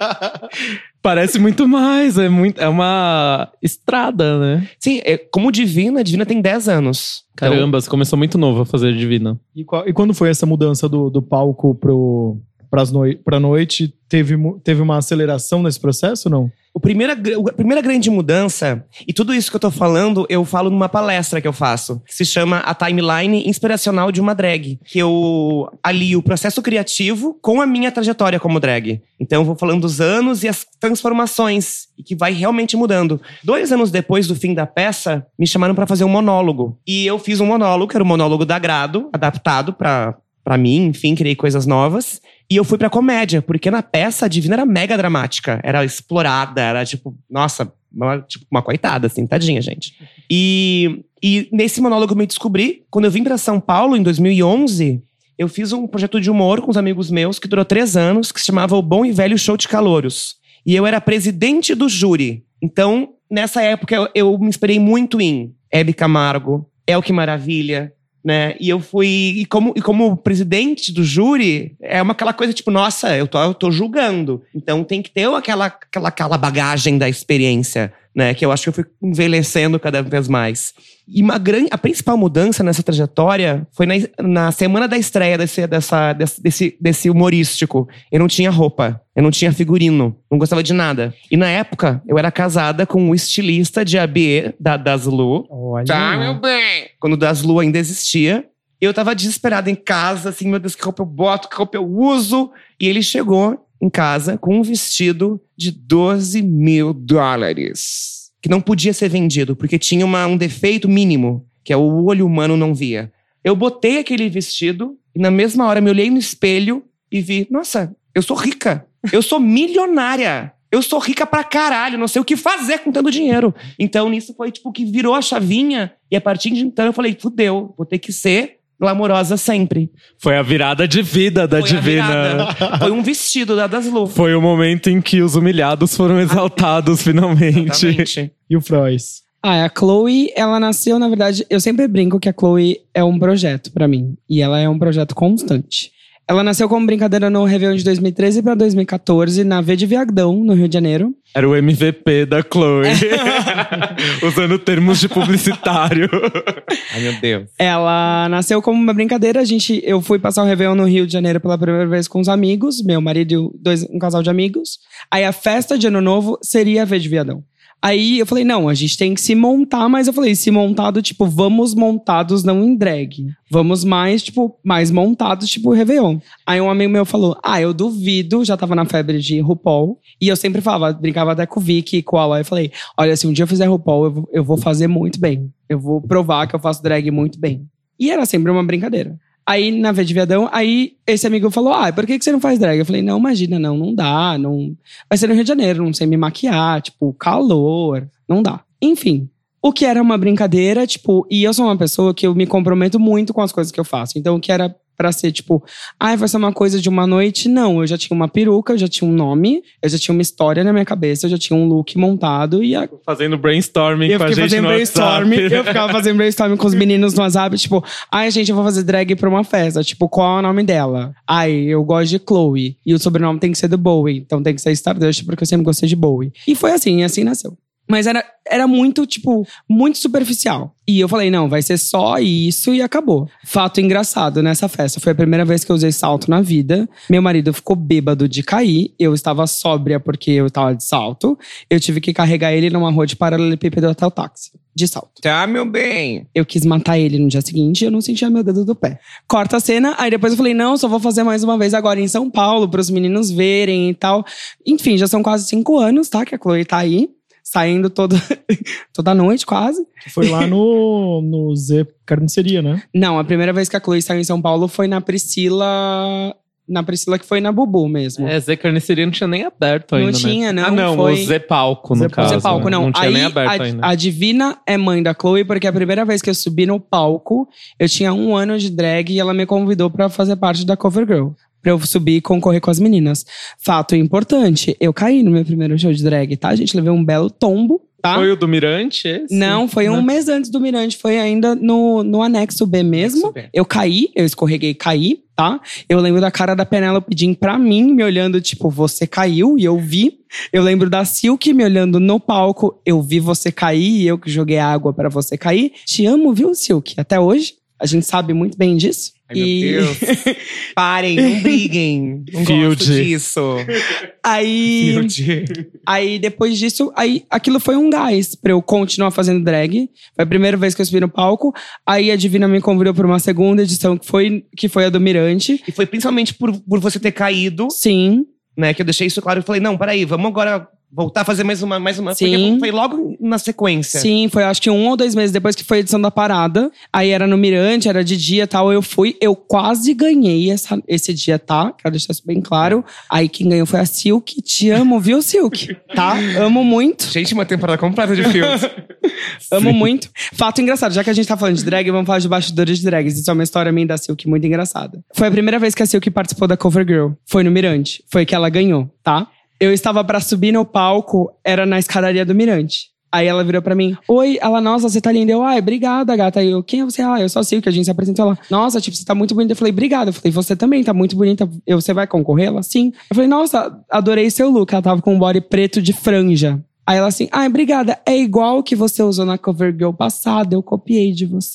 Parece muito mais, é, muito, é uma estrada, né? Sim, é, como divina, a divina tem 10 anos. Então, Caramba, você começou muito novo a fazer divina. E, qual- e quando foi essa mudança do, do palco pro, pras noi pra noite? Teve, teve uma aceleração nesse processo ou não? O primeira, a primeira grande mudança, e tudo isso que eu tô falando, eu falo numa palestra que eu faço, que se chama A Timeline Inspiracional de uma Drag. Que eu alio o processo criativo com a minha trajetória como drag. Então eu vou falando dos anos e as transformações, e que vai realmente mudando. Dois anos depois do fim da peça, me chamaram pra fazer um monólogo. E eu fiz um monólogo, que era o monólogo da Grado, adaptado pra pra mim, enfim, criei coisas novas. E eu fui pra comédia, porque na peça a Divina era mega dramática, era explorada, era tipo, nossa, uma, tipo, uma coitada, assim, tadinha, gente. E, e nesse monólogo eu me descobri, quando eu vim pra São Paulo em 2011, eu fiz um projeto de humor com os amigos meus que durou três anos, que se chamava O Bom e Velho Show de Calouros. E eu era presidente do júri. Então, nessa época, eu, eu me inspirei muito em Hebe Camargo, El Que Maravilha, né? E eu fui. E como, e como presidente do júri, é uma aquela coisa tipo, nossa, eu tô, eu tô julgando. Então tem que ter aquela, aquela, aquela bagagem da experiência, né? Que eu acho que eu fui envelhecendo cada vez mais. E uma grande, a principal mudança nessa trajetória foi na, na semana da estreia desse, dessa, desse, desse humorístico. Eu não tinha roupa, eu não tinha figurino, não gostava de nada. E na época, eu era casada com o estilista de AB da Daslu. Olha. Tá, meu bem. Quando o Daslu ainda existia. Eu tava desesperada em casa, assim, meu Deus, que roupa eu boto, que roupa eu uso. E ele chegou em casa com um vestido de 12 mil dólares. Que não podia ser vendido, porque tinha uma, um defeito mínimo, que é o olho humano não via. Eu botei aquele vestido e na mesma hora me olhei no espelho e vi, nossa, eu sou rica. Eu sou milionária. Eu sou rica pra caralho, não sei o que fazer com tanto dinheiro. Então, nisso foi tipo que virou a chavinha. E a partir de então eu falei, fudeu, vou ter que ser glamourosa sempre. Foi a virada de vida da Foi a Divina. Foi um vestido da Daslu. Foi o momento em que os humilhados foram exaltados [LAUGHS] finalmente. Exatamente. E o Frois? Ah, a Chloe, ela nasceu, na verdade, eu sempre brinco que a Chloe é um projeto pra mim. E ela é um projeto constante. Ela nasceu como brincadeira no Réveillon de 2013 pra 2014, na V de Viadão, no Rio de Janeiro. Era o MVP da Chloe. [LAUGHS] Usando termos de publicitário. Ai, meu Deus. Ela nasceu como uma brincadeira. A gente, eu fui passar o Réveillon no Rio de Janeiro pela primeira vez com os amigos, meu marido e dois, um casal de amigos. Aí a festa de Ano Novo seria a V de Viadão. Aí eu falei, não, a gente tem que se montar, mas eu falei, se montado, tipo, vamos montados não em drag. Vamos mais, tipo, mais montados, tipo, Réveillon. Aí um amigo meu falou, ah, eu duvido, já tava na febre de RuPaul. E eu sempre falava, brincava até com o Vicky e com a Aloy. Eu falei, olha, se um dia eu fizer RuPaul, eu eu vou fazer muito bem. Eu vou provar que eu faço drag muito bem. E era sempre uma brincadeira. Aí, na vez de viadão, aí esse amigo falou: Ah, por que, que você não faz drag? Eu falei: Não, imagina, não, não dá. Não... Vai ser no Rio de Janeiro, não sei me maquiar, tipo, calor, não dá. Enfim. O que era uma brincadeira, tipo, e eu sou uma pessoa que eu me comprometo muito com as coisas que eu faço. Então, o que era pra ser, tipo, ah, vai ser uma coisa de uma noite, não. Eu já tinha uma peruca, eu já tinha um nome, eu já tinha uma história na minha cabeça, eu já tinha um look montado e a Fazendo brainstorming eu com a gente fazendo no brainstorm, WhatsApp. eu ficava fazendo brainstorm com os meninos no WhatsApp, tipo, ai, gente, eu vou fazer drag pra uma festa. Tipo, qual é o nome dela? Ai, eu gosto de Chloe. E o sobrenome tem que ser do Bowie. Então tem que ser Stardust, porque eu sempre gostei de Bowie. E foi assim, e assim nasceu. Mas era, era muito, tipo, muito superficial. E eu falei, não, vai ser só isso e acabou. Fato engraçado nessa festa. Foi a primeira vez que eu usei salto na vida. Meu marido ficou bêbado de cair. Eu estava sóbria porque eu estava de salto. Eu tive que carregar ele numa rua de paralelepípedo até o táxi. De salto. Tá, meu bem. Eu quis matar ele no dia seguinte e eu não sentia meu dedo do pé. Corta a cena, aí depois eu falei, não, só vou fazer mais uma vez agora em São Paulo, para os meninos verem e tal. Enfim, já são quase cinco anos, tá? Que a Chloe tá aí, saindo toda, [LAUGHS] toda noite, quase. Foi lá no, no Z Carniceria, né? Não, a primeira vez que a Chloe saiu em São Paulo foi na Priscila. Na Priscila, que foi na Bubu mesmo. É, Zé Carniceria não tinha nem aberto Não ainda, tinha, né? não, Ah, não, foi- o Zé Palco, no Zé caso. Você palco, né? não. Não tinha Aí, nem aberto a, ainda. a Divina é mãe da Chloe, porque a primeira vez que eu subi no palco, eu tinha um ano de drag e ela me convidou pra fazer parte da Cover Girl. Pra eu subir e concorrer com as meninas. Fato importante, eu caí no meu primeiro show de drag, tá, gente? Levei um belo tombo, tá? Foi o do Mirante esse? Não, foi um Não. mês antes do Mirante, foi ainda no, no anexo B mesmo. Anexo B. Eu caí, eu escorreguei e caí, tá? Eu lembro da cara da Penélope pedindo pra mim, me olhando, tipo, você caiu, e eu vi. Eu lembro da Silk me olhando no palco, eu vi você cair, e eu que joguei água pra você cair. Te amo, viu, Silk? Até hoje. A gente sabe muito bem disso. Ai, meu e Deus. [LAUGHS] Parem, não briguem. Não Field. gosto disso. aí. Field. Aí, depois disso, aí aquilo foi um gás pra eu continuar fazendo drag. Foi a primeira vez que eu subi no palco. Aí a Divina me convidou pra uma segunda edição, que foi, que foi a do Mirante. E foi principalmente por, por você ter caído, Sim, né? Que eu deixei isso claro. Eu falei, não, peraí, vamos agora voltar a fazer mais uma, mais uma. Sim. Porque foi logo na sequência. sim, foi acho que um ou dois meses depois que foi a edição da parada. Aí era no Mirante, era de dia e tal. Eu fui, eu quase ganhei essa, esse dia, tá? Quero deixar isso bem claro. Aí quem ganhou foi a Silk. Te amo, viu, Silk? Tá? Amo muito. Gente, uma temporada completa de Field. [LAUGHS] Amo muito. Fato engraçado, já que a gente tá falando de drag, vamos falar de bastidores de drags. Isso é uma história minha da Silk muito engraçada. Foi a primeira vez que a Silk participou da Cover Girl. Foi no Mirante. Foi que ela ganhou, tá? Eu estava pra subir no palco, era na escadaria do Mirante. Aí ela virou pra mim, oi, ela, nossa, você tá linda. Eu, ai, obrigada, gata. Aí eu, quem é você? Ah, eu só sei que a gente se apresentou lá. Nossa, tipo, você tá muito bonita. Eu falei, obrigada. Eu falei, você também tá muito bonita. Eu, você vai concorrer? Ela, sim. Eu falei, nossa, adorei seu look. Ela tava com um body preto de franja. Aí ela assim, ai, obrigada. É igual o que você usou na Cover Girl passada. Eu copiei de você.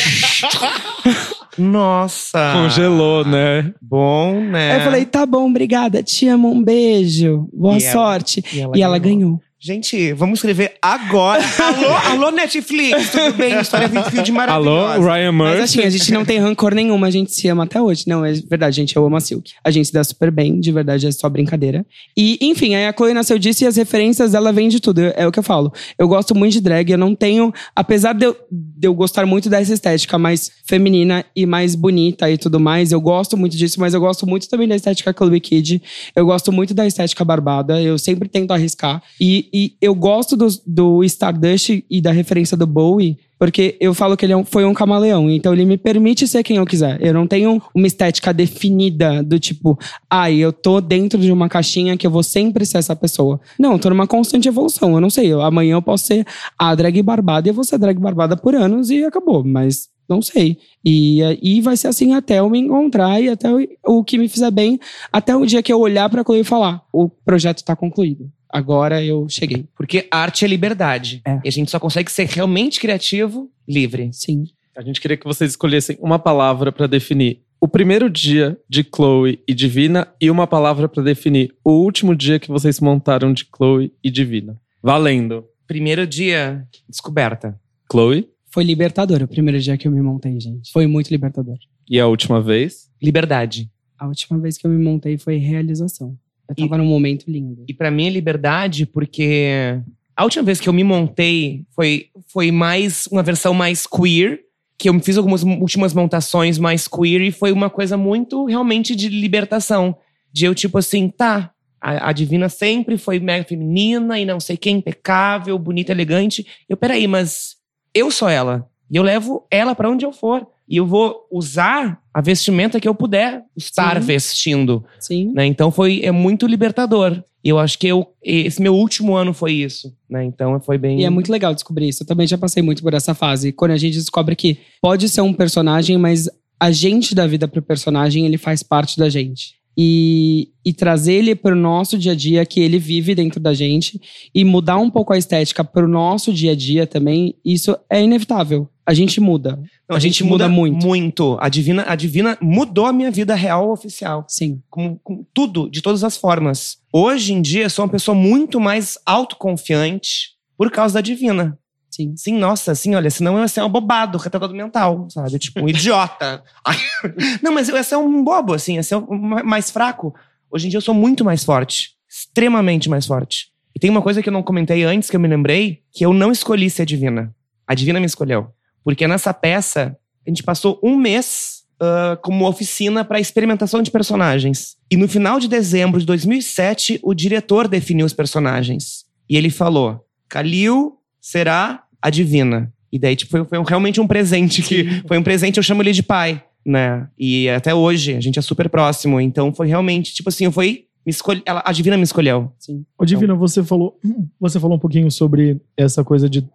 [LAUGHS] Nossa. Congelou, né? Bom, né? Aí eu falei, tá bom, obrigada. Te amo, um beijo. Boa E ela- sorte. e ela e ela ganhou. ganhou. Gente, vamos escrever agora. [LAUGHS] alô, alô, Netflix, tudo bem? História 20 de Alô, maravilhosa. Ryan Mas Murphy. assim, a gente não tem rancor nenhuma, a gente se ama até hoje. Não, é verdade, gente, eu amo a Silk. A gente se dá super bem, de verdade, é só brincadeira. E, enfim, aí a Chloe nasceu disso e as referências dela vêm de tudo. É o que eu falo. Eu gosto muito de drag, eu não tenho. Apesar de eu, de eu gostar muito dessa estética mais feminina e mais bonita e tudo mais, eu gosto muito disso, mas eu gosto muito também da estética Chloe Kid. Eu gosto muito da estética barbada, eu sempre tento arriscar. E, e eu gosto do, do Stardust e da referência do Bowie, porque eu falo que ele é um- foi um camaleão, então ele me permite ser quem eu quiser. Eu não tenho uma estética definida do tipo, ai, eu tô dentro de uma caixinha que eu vou sempre ser essa pessoa. Não, eu tô numa constante evolução. Eu não sei, eu- amanhã eu posso ser a drag barbada e eu vou ser drag barbada por anos e acabou, mas não sei. E, e vai ser assim até eu me encontrar e até o, o que me fizer bem, até o dia que eu olhar pra Chloe e falar: o projeto tá concluído. Agora eu cheguei. Porque arte é liberdade. É. E a gente só consegue ser realmente criativo livre. Sim. A gente queria que vocês escolhessem uma palavra pra definir o primeiro dia de Chloe e Divina e uma palavra pra definir o último dia que vocês montaram de Chloe e Divina. Valendo. Primeiro dia, descoberta. Chloe Foi libertador o primeiro dia que eu me montei, gente. Foi muito libertador. e a última vez. Liberdade. A última vez que eu me montei foi realização. Eu E- tava num momento lindo. E pra mim é liberdade porque a última vez que eu me montei foi, foi mais uma versão mais queer, que eu fiz algumas últimas montações mais queer e foi uma coisa muito realmente de libertação. De eu, tipo assim, tá, a, a Divina sempre foi mega feminina e não sei quem, impecável, bonita, elegante. Eu, peraí, mas eu sou ela. E eu levo ela pra onde eu for. E eu vou usar a vestimenta que eu puder estar Sim. vestindo Sim. né? Então foi é muito libertador. E eu acho que eu, esse meu último ano foi isso, né? Então foi bem. E é muito legal descobrir isso. Eu também já passei muito por essa fase. Quando a gente descobre que pode ser um personagem, mas a gente dá vida pro personagem, ele faz parte da gente. E, e trazer ele pro nosso dia a dia, que ele vive dentro da gente, e mudar um pouco a estética pro nosso dia a dia também, isso é inevitável. A gente muda. Não, a gente muda muito. Muito. A Divina, a Divina mudou a minha vida real oficial. Sim. Com, com tudo, de todas as formas. Hoje em dia, eu sou uma pessoa muito mais autoconfiante por causa da Divina. Sim. Sim, nossa, assim, olha, senão eu ia ser um bobado, retardado mental, sabe? Tipo, um [LAUGHS] idiota. [LAUGHS] Não, mas eu ia ser um bobo, assim, ia ser um ma- mais fraco. Hoje em dia eu sou muito mais forte. Extremamente mais forte. E tem uma coisa que eu não comentei antes, que eu me lembrei, que eu não escolhi ser divina. A divina me escolheu. Porque nessa peça, a gente passou um mês ah, como oficina para experimentação de personagens. E no final de dezembro de 2007, o diretor definiu os personagens. E ele falou: Kalil será a divina. E daí, tipo, foi, foi realmente um presente que. Foi um presente, eu chamo ele de pai, né? E até hoje, a gente é super próximo. Então foi realmente, tipo assim, foi. Me escolhe, ela, a divina me escolheu. Sim. Ô, Divina, você falou, [CLEARS THROAT] você falou um pouquinho sobre essa coisa de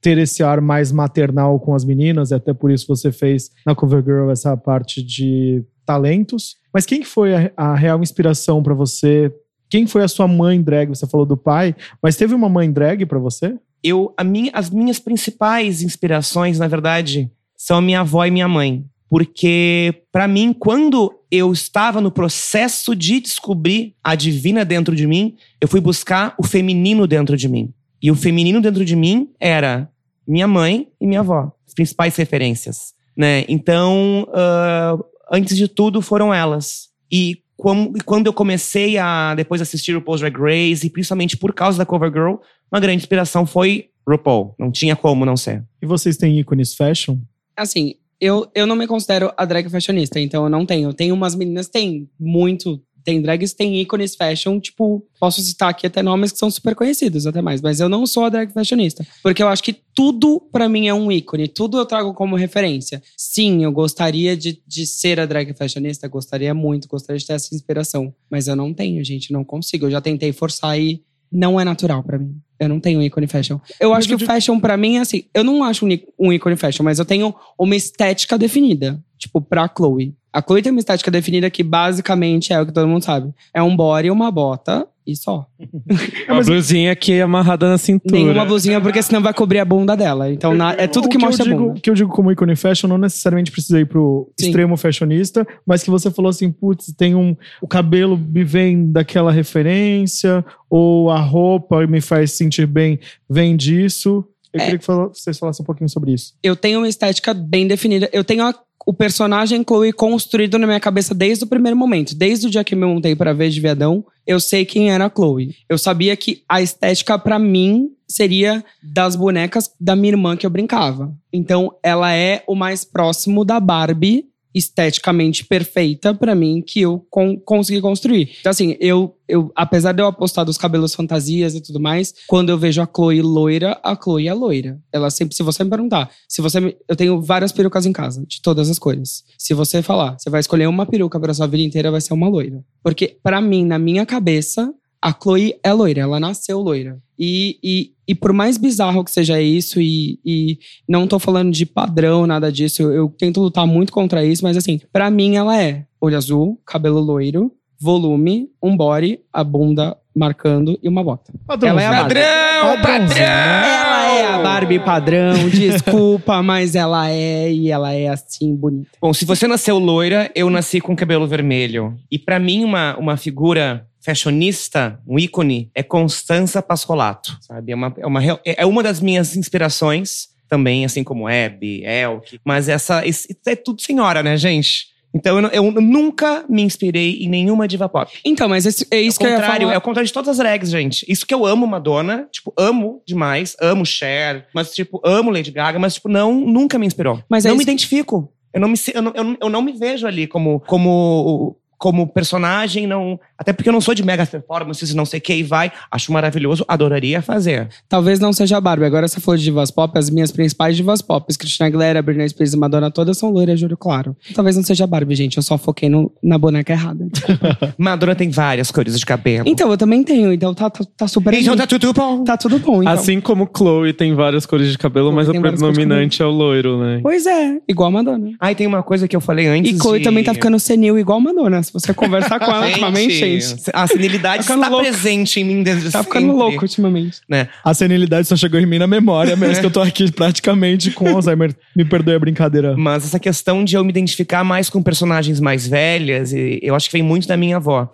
ter esse ar mais maternal com as meninas, e até por isso você fez na Covergirl essa parte de talentos. Mas quem que foi a, a real inspiração pra você? Quem foi a sua mãe drag? Você falou do pai, mas teve uma mãe drag pra você? eu a minha, as minhas principais inspirações, na verdade, são a minha avó e minha mãe, porque pra mim, quando eu estava no processo de descobrir a divina dentro de mim, eu fui buscar o feminino dentro de mim. E o feminino dentro de mim era minha mãe e minha avó, as principais referências, né? Então, ah, antes de tudo, foram elas. E como- quando eu comecei a depois assistir o Paul's Drag Race, e principalmente por causa da Covergirl, uma grande inspiração foi RuPaul. Não tinha como não ser. E vocês têm ícones fashion? Assim, eu, eu não me considero a drag fashionista, então eu não tenho. Tem umas meninas têm muito Tem drags, tem ícones fashion, tipo, posso citar aqui até nomes que são super conhecidos, até mais. Mas eu não sou a drag fashionista. Porque eu acho que tudo pra mim é um ícone, tudo eu trago como referência. Sim, eu gostaria de, de ser a drag fashionista, gostaria muito, gostaria de ter essa inspiração. Mas eu não tenho, gente, não consigo. Eu já tentei forçar e não é natural pra mim. Eu não tenho um ícone fashion. Eu Mas acho que o digo- fashion pra mim é assim, eu não acho um um ícone fashion, mas eu tenho uma estética definida, tipo pra Chloe. A Chloe tem uma estética definida que basicamente é o que todo mundo sabe. É um body, uma bota e só. [LAUGHS] Uma blusinha aqui amarrada na cintura. Nenhuma blusinha, porque senão vai cobrir a bunda dela. Então na- é tudo O que, mostra eu a digo, bunda. que eu digo como ícone fashion, não necessariamente precisa ir pro Sim. extremo fashionista, mas que você falou assim, putz, tem um. O cabelo me vem daquela referência, ou a roupa me faz sentir bem, vem disso. Eu É. queria que vocês falassem um pouquinho sobre isso. Eu tenho uma estética bem definida. Eu tenho a- o personagem Chloe construído na minha cabeça desde o primeiro momento. Desde o dia que me montei pra ver de viadão, eu sei quem era a Chloe. Eu sabia que a estética pra mim seria das bonecas da minha irmã que eu brincava. Então, ela é o mais próximo da Barbie esteticamente perfeita pra mim que eu con- consegui construir. Então assim, eu, eu apesar de eu apostar dos cabelos fantasias e tudo mais, quando eu vejo a Chloe loira, a Chloe é loira. Ela sempre, se você me perguntar, se você me- eu tenho várias perucas em casa, de todas as cores. Se você falar, você vai escolher uma peruca pra sua vida inteira, vai ser uma loira. Porque pra mim, na minha cabeça, a Chloe é loira, ela nasceu loira. E, e, e por mais bizarro que seja isso, e, e não tô falando de padrão, nada disso, eu, eu tento lutar muito contra isso, mas assim, pra mim ela é olho azul, cabelo loiro, volume, um body, a bunda marcando e uma bota. Ela é a Barbie. Padrão, padrão! Ela é a Barbie padrão, [LAUGHS] desculpa, mas ela é e ela é assim bonita. Bom, se você nasceu loira, eu nasci com cabelo vermelho. E pra mim, uma, uma figura fashionista, um ícone, é Constanza Pascolato, sabe? É uma, é uma, real- é uma das minhas inspirações também, assim como Hebe, Elke. Mas essa, isso é tudo senhora, né, gente? Então eu, eu nunca me inspirei em nenhuma diva pop. Então, mas esse- é isso é que eu ia falar. é o contrário de todas as drags, gente. Isso que eu amo Madonna, tipo, amo demais, amo Cher, mas tipo, amo Lady Gaga, mas tipo, não, nunca me inspirou. Mas é não me isso- identifico. Eu não me, se- eu não, eu não, eu não me vejo ali como como como personagem, não, até porque eu não sou de mega performances e não sei o que e vai, acho maravilhoso, adoraria fazer. Talvez não seja a Barbie. Agora, se for de divas pop, as minhas principais divas pop, Christina Aguilera, Britney Spears e Madonna, todas são loiras, juro claro. Talvez não seja a Barbie, gente. Eu só foquei no- na boneca errada. [LAUGHS] Madonna tem várias cores de cabelo. então, eu também tenho. Então, tá, tá, tá super Então tá tudo bom. Tá tudo bom, então. Assim como Chloe tem várias cores de cabelo, Chloe mas de predominante é o loiro, né? Pois é, igual a Madonna. Ai, tem uma coisa que eu falei antes E Chloe de- também tá ficando senil igual a Madonna. Se você conversar com ela [LAUGHS] ultimamente, gente. A senilidade Tá está louco. presente em mim desde Tá ficando sempre. louco ultimamente. A senilidade só chegou em mim na memória, mesmo que eu tô aqui praticamente com [LAUGHS] Alzheimer. Me perdoe a brincadeira. Mas essa questão de eu me identificar mais com personagens mais velhas, e eu acho que vem muito da minha avó.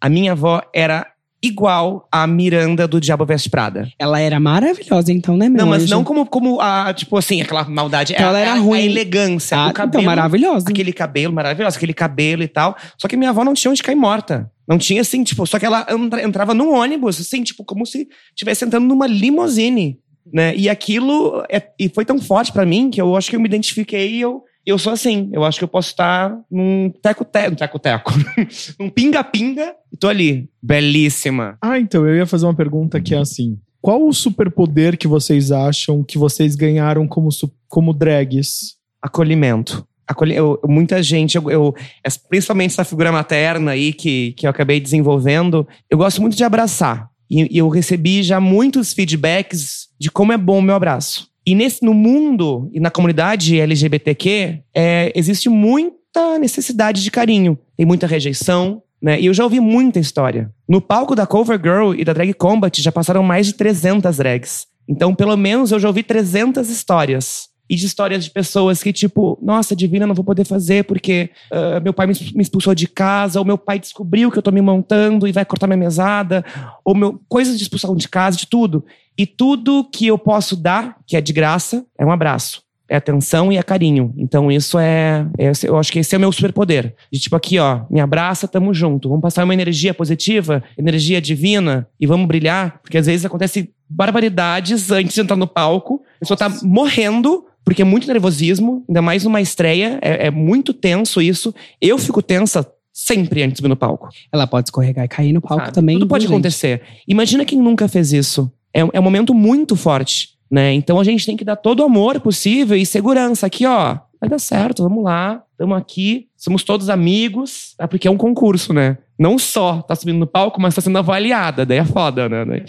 A minha avó era igual a Miranda do Diabo Veste Prada. Ela era maravilhosa, então, né, meu Não, mas anjo? não como, como a, tipo assim, aquela maldade. Então é, ela era a, ruim. A elegância, Ah, o cabelo. então, maravilhosa. Aquele cabelo maravilhoso, aquele cabelo e tal. Só que minha avó não tinha onde cair morta. Não tinha assim, tipo, só que ela entra- entrava num ônibus, assim, tipo, como se estivesse entrando numa limousine, né? E aquilo é- e foi tão forte pra mim que eu acho que eu me identifiquei e eu, eu sou assim. Eu acho que eu posso estar num teco-teco, num teco-teco, [LAUGHS] num pinga-pinga e tô ali, belíssima. Ah, então, eu ia fazer uma pergunta que é assim. Qual o superpoder que vocês acham que vocês ganharam como, como drags? acolhimento. Acolhi eu- muita gente, eu, eu- principalmente essa figura materna aí que, que eu acabei desenvolvendo, eu gosto muito de abraçar. E, e eu recebi já muitos feedbacks de como é bom o meu abraço. E nesse, no mundo e na comunidade LGBTQ, é, existe muita necessidade de carinho. Tem muita rejeição, né? E eu já ouvi muita história. No palco da Covergirl e da Drag Combat já passaram mais de 300 drags. Então, pelo menos, eu já ouvi 300 histórias. E de histórias de pessoas que, tipo, nossa, Divina, não vou poder fazer porque ah, meu pai me expulsou de casa, ou meu pai descobriu que eu tô me montando e vai cortar minha mesada, ou meu, coisas de expulsão de casa, de tudo. E tudo que eu posso dar, que é de graça, é um abraço. É atenção e é carinho. Então, isso é. é- eu acho que esse é o meu superpoder. De tipo, aqui, ó, me abraça, tamo junto. Vamos passar uma energia positiva, energia divina, e vamos brilhar. Porque às vezes acontece barbaridades antes de entrar no palco. A pessoa tá morrendo, porque é muito nervosismo, ainda mais numa estreia. É, é muito tenso isso. Eu fico tensa Sempre antes de subir no palco. Ela pode escorregar e cair no palco sabe? também. Tudo pode gente? acontecer. Imagina quem nunca fez isso. É, é um momento muito forte, né? Então a gente tem que dar todo o amor possível e segurança. Aqui, ó, vai dar certo, vamos lá. Estamos aqui, somos todos amigos. É porque é um concurso, né? Não só tá subindo no palco, mas tá sendo avaliada. Daí é foda, né?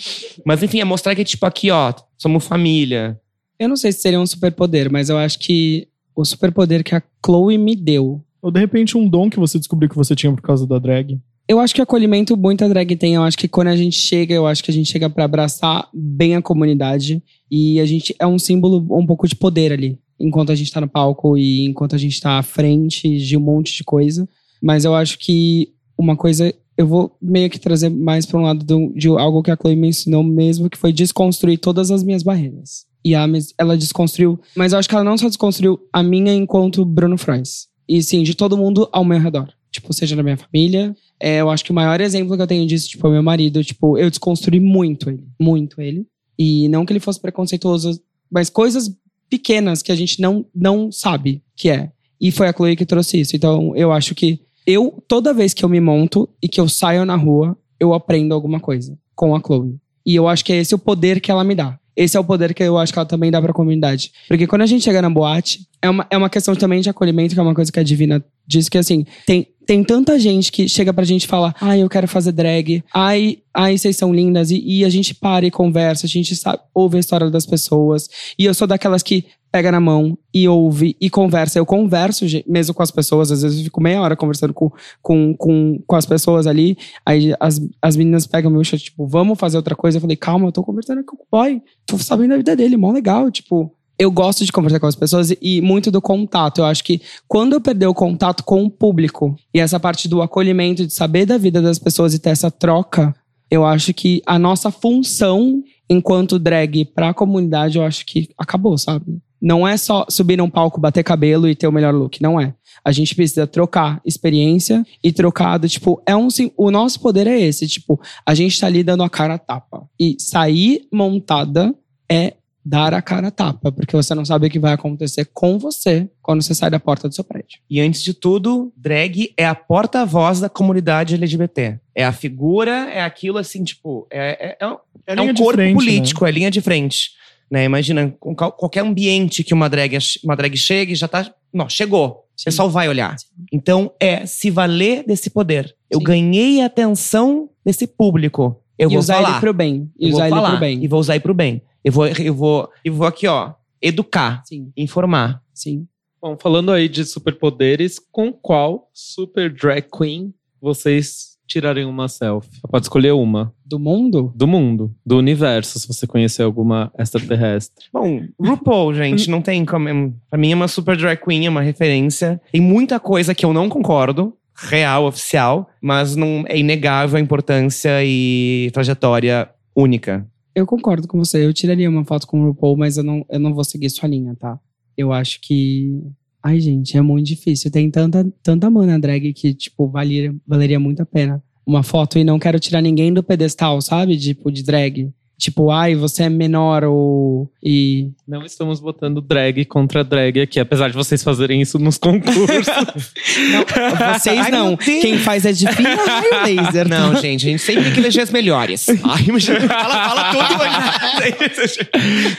Mas enfim, é mostrar que, tipo, aqui, ó, somos família. Eu não sei se seria um superpoder, mas eu acho que o superpoder que a Chloe me deu. Ou de repente um dom que você descobriu que você tinha por causa da drag. Eu acho que acolhimento muita drag tem. Eu acho que quando a gente chega, eu acho que a gente chega pra abraçar bem a comunidade. E a gente é um símbolo um pouco de poder ali. Enquanto a gente tá no palco e enquanto a gente tá à frente de um monte de coisa. Mas eu acho que uma coisa. Eu vou meio que trazer mais pra um lado do- de algo que a Chloe me ensinou mesmo, que foi desconstruir todas as minhas barreiras. E ela desconstruiu. Mas eu acho que ela não só desconstruiu a minha enquanto Bruno Franz. E sim, de todo mundo ao meu redor. Tipo, seja na minha família. É, eu acho que o maior exemplo que eu tenho disso, tipo, é meu marido. Tipo, eu desconstruí muito ele. Muito ele. E não que ele fosse preconceituoso, mas coisas pequenas que a gente não, não sabe que é. E foi a Chloe que trouxe isso. Então, eu acho que eu, toda vez que eu me monto e que eu saio na rua, eu aprendo alguma coisa com a Chloe. E eu acho que é esse o poder que ela me dá. Esse é o poder que eu acho que ela também dá pra comunidade. Porque quando a gente chega na boate, é uma, é uma questão também de acolhimento, que é uma coisa que a Divina diz que assim, tem, tem tanta gente que chega pra gente e fala, ai, eu quero fazer drag, ai, ai, vocês são lindas, e, e a gente para e conversa, a gente sabe, ouve a história das pessoas. E eu sou daquelas que pega na mão e ouve e conversa. Eu converso mesmo com as pessoas, às vezes eu fico meia hora conversando com, com, com, com as pessoas ali. Aí as, as meninas pegam meu chat, tipo, vamos fazer outra coisa. Eu falei, calma, eu tô conversando aqui com o boy. Tô sabendo da vida dele, mó legal. Tipo, eu gosto de conversar com as pessoas e, muito do contato. Eu acho que quando eu perder o contato com o público e essa parte do acolhimento, de saber da vida das pessoas e ter essa troca, eu acho que a nossa função enquanto drag pra comunidade, eu acho que acabou, sabe? Não é só subir num palco, bater cabelo e ter o melhor look, não é. A gente precisa trocar experiência e trocar do, tipo, é um o nosso poder é esse, tipo, a gente tá ali dando a cara a tapa. E sair montada é dar a cara a tapa, porque você não sabe o que vai acontecer com você quando você sai da porta do seu prédio. E antes de tudo, drag é a porta-voz da comunidade LGBT. É a figura, é aquilo assim, tipo, é, é, é um- É, é um corpo frente, político, é linha de frente. Né? Imagina, qualquer ambiente que uma drag, uma drag chegue, já tá. Não, chegou. O Sim. pessoal vai olhar. Então, é se valer desse poder. Eu Sim. ganhei a atenção desse público. Eu e vou usar falar. ele pro bem. E eu vou usar ele pro bem. E vou usar ele pro bem. Eu vou, eu vou, eu vou aqui, ó, educar, Sim, informar. sim. Bom, falando aí de superpoderes, com qual super drag queen vocês tirariam uma selfie? Pode escolher uma. Do mundo? Do mundo, do universo, se você conhecer alguma extraterrestre. Bom, RuPaul, gente, não tem como. Pra mim é uma super drag queen, é uma referência. Tem muita coisa que eu não concordo, real, oficial, mas não é inegável a importância e trajetória única. Eu concordo com você. Eu tiraria uma foto com o RuPaul, mas eu não, eu não vou seguir sua linha, tá? Eu acho que. Ai, gente, é muito difícil. Tem tanta, tanta mana drag que, tipo, valeria, valeria muito a pena uma foto e não quero tirar ninguém do pedestal, sabe? Tipo, de drag. Tipo, ai, você é menor ou. E. Não estamos botando drag contra drag aqui, apesar de vocês fazerem isso nos concursos. [LAUGHS] Não, vocês Ai, não. Quem faz é de fina raio [LAUGHS] laser. Não, gente, a gente sempre tem que eleger as melhores. Ai, mas [LAUGHS] fala, fala tudo.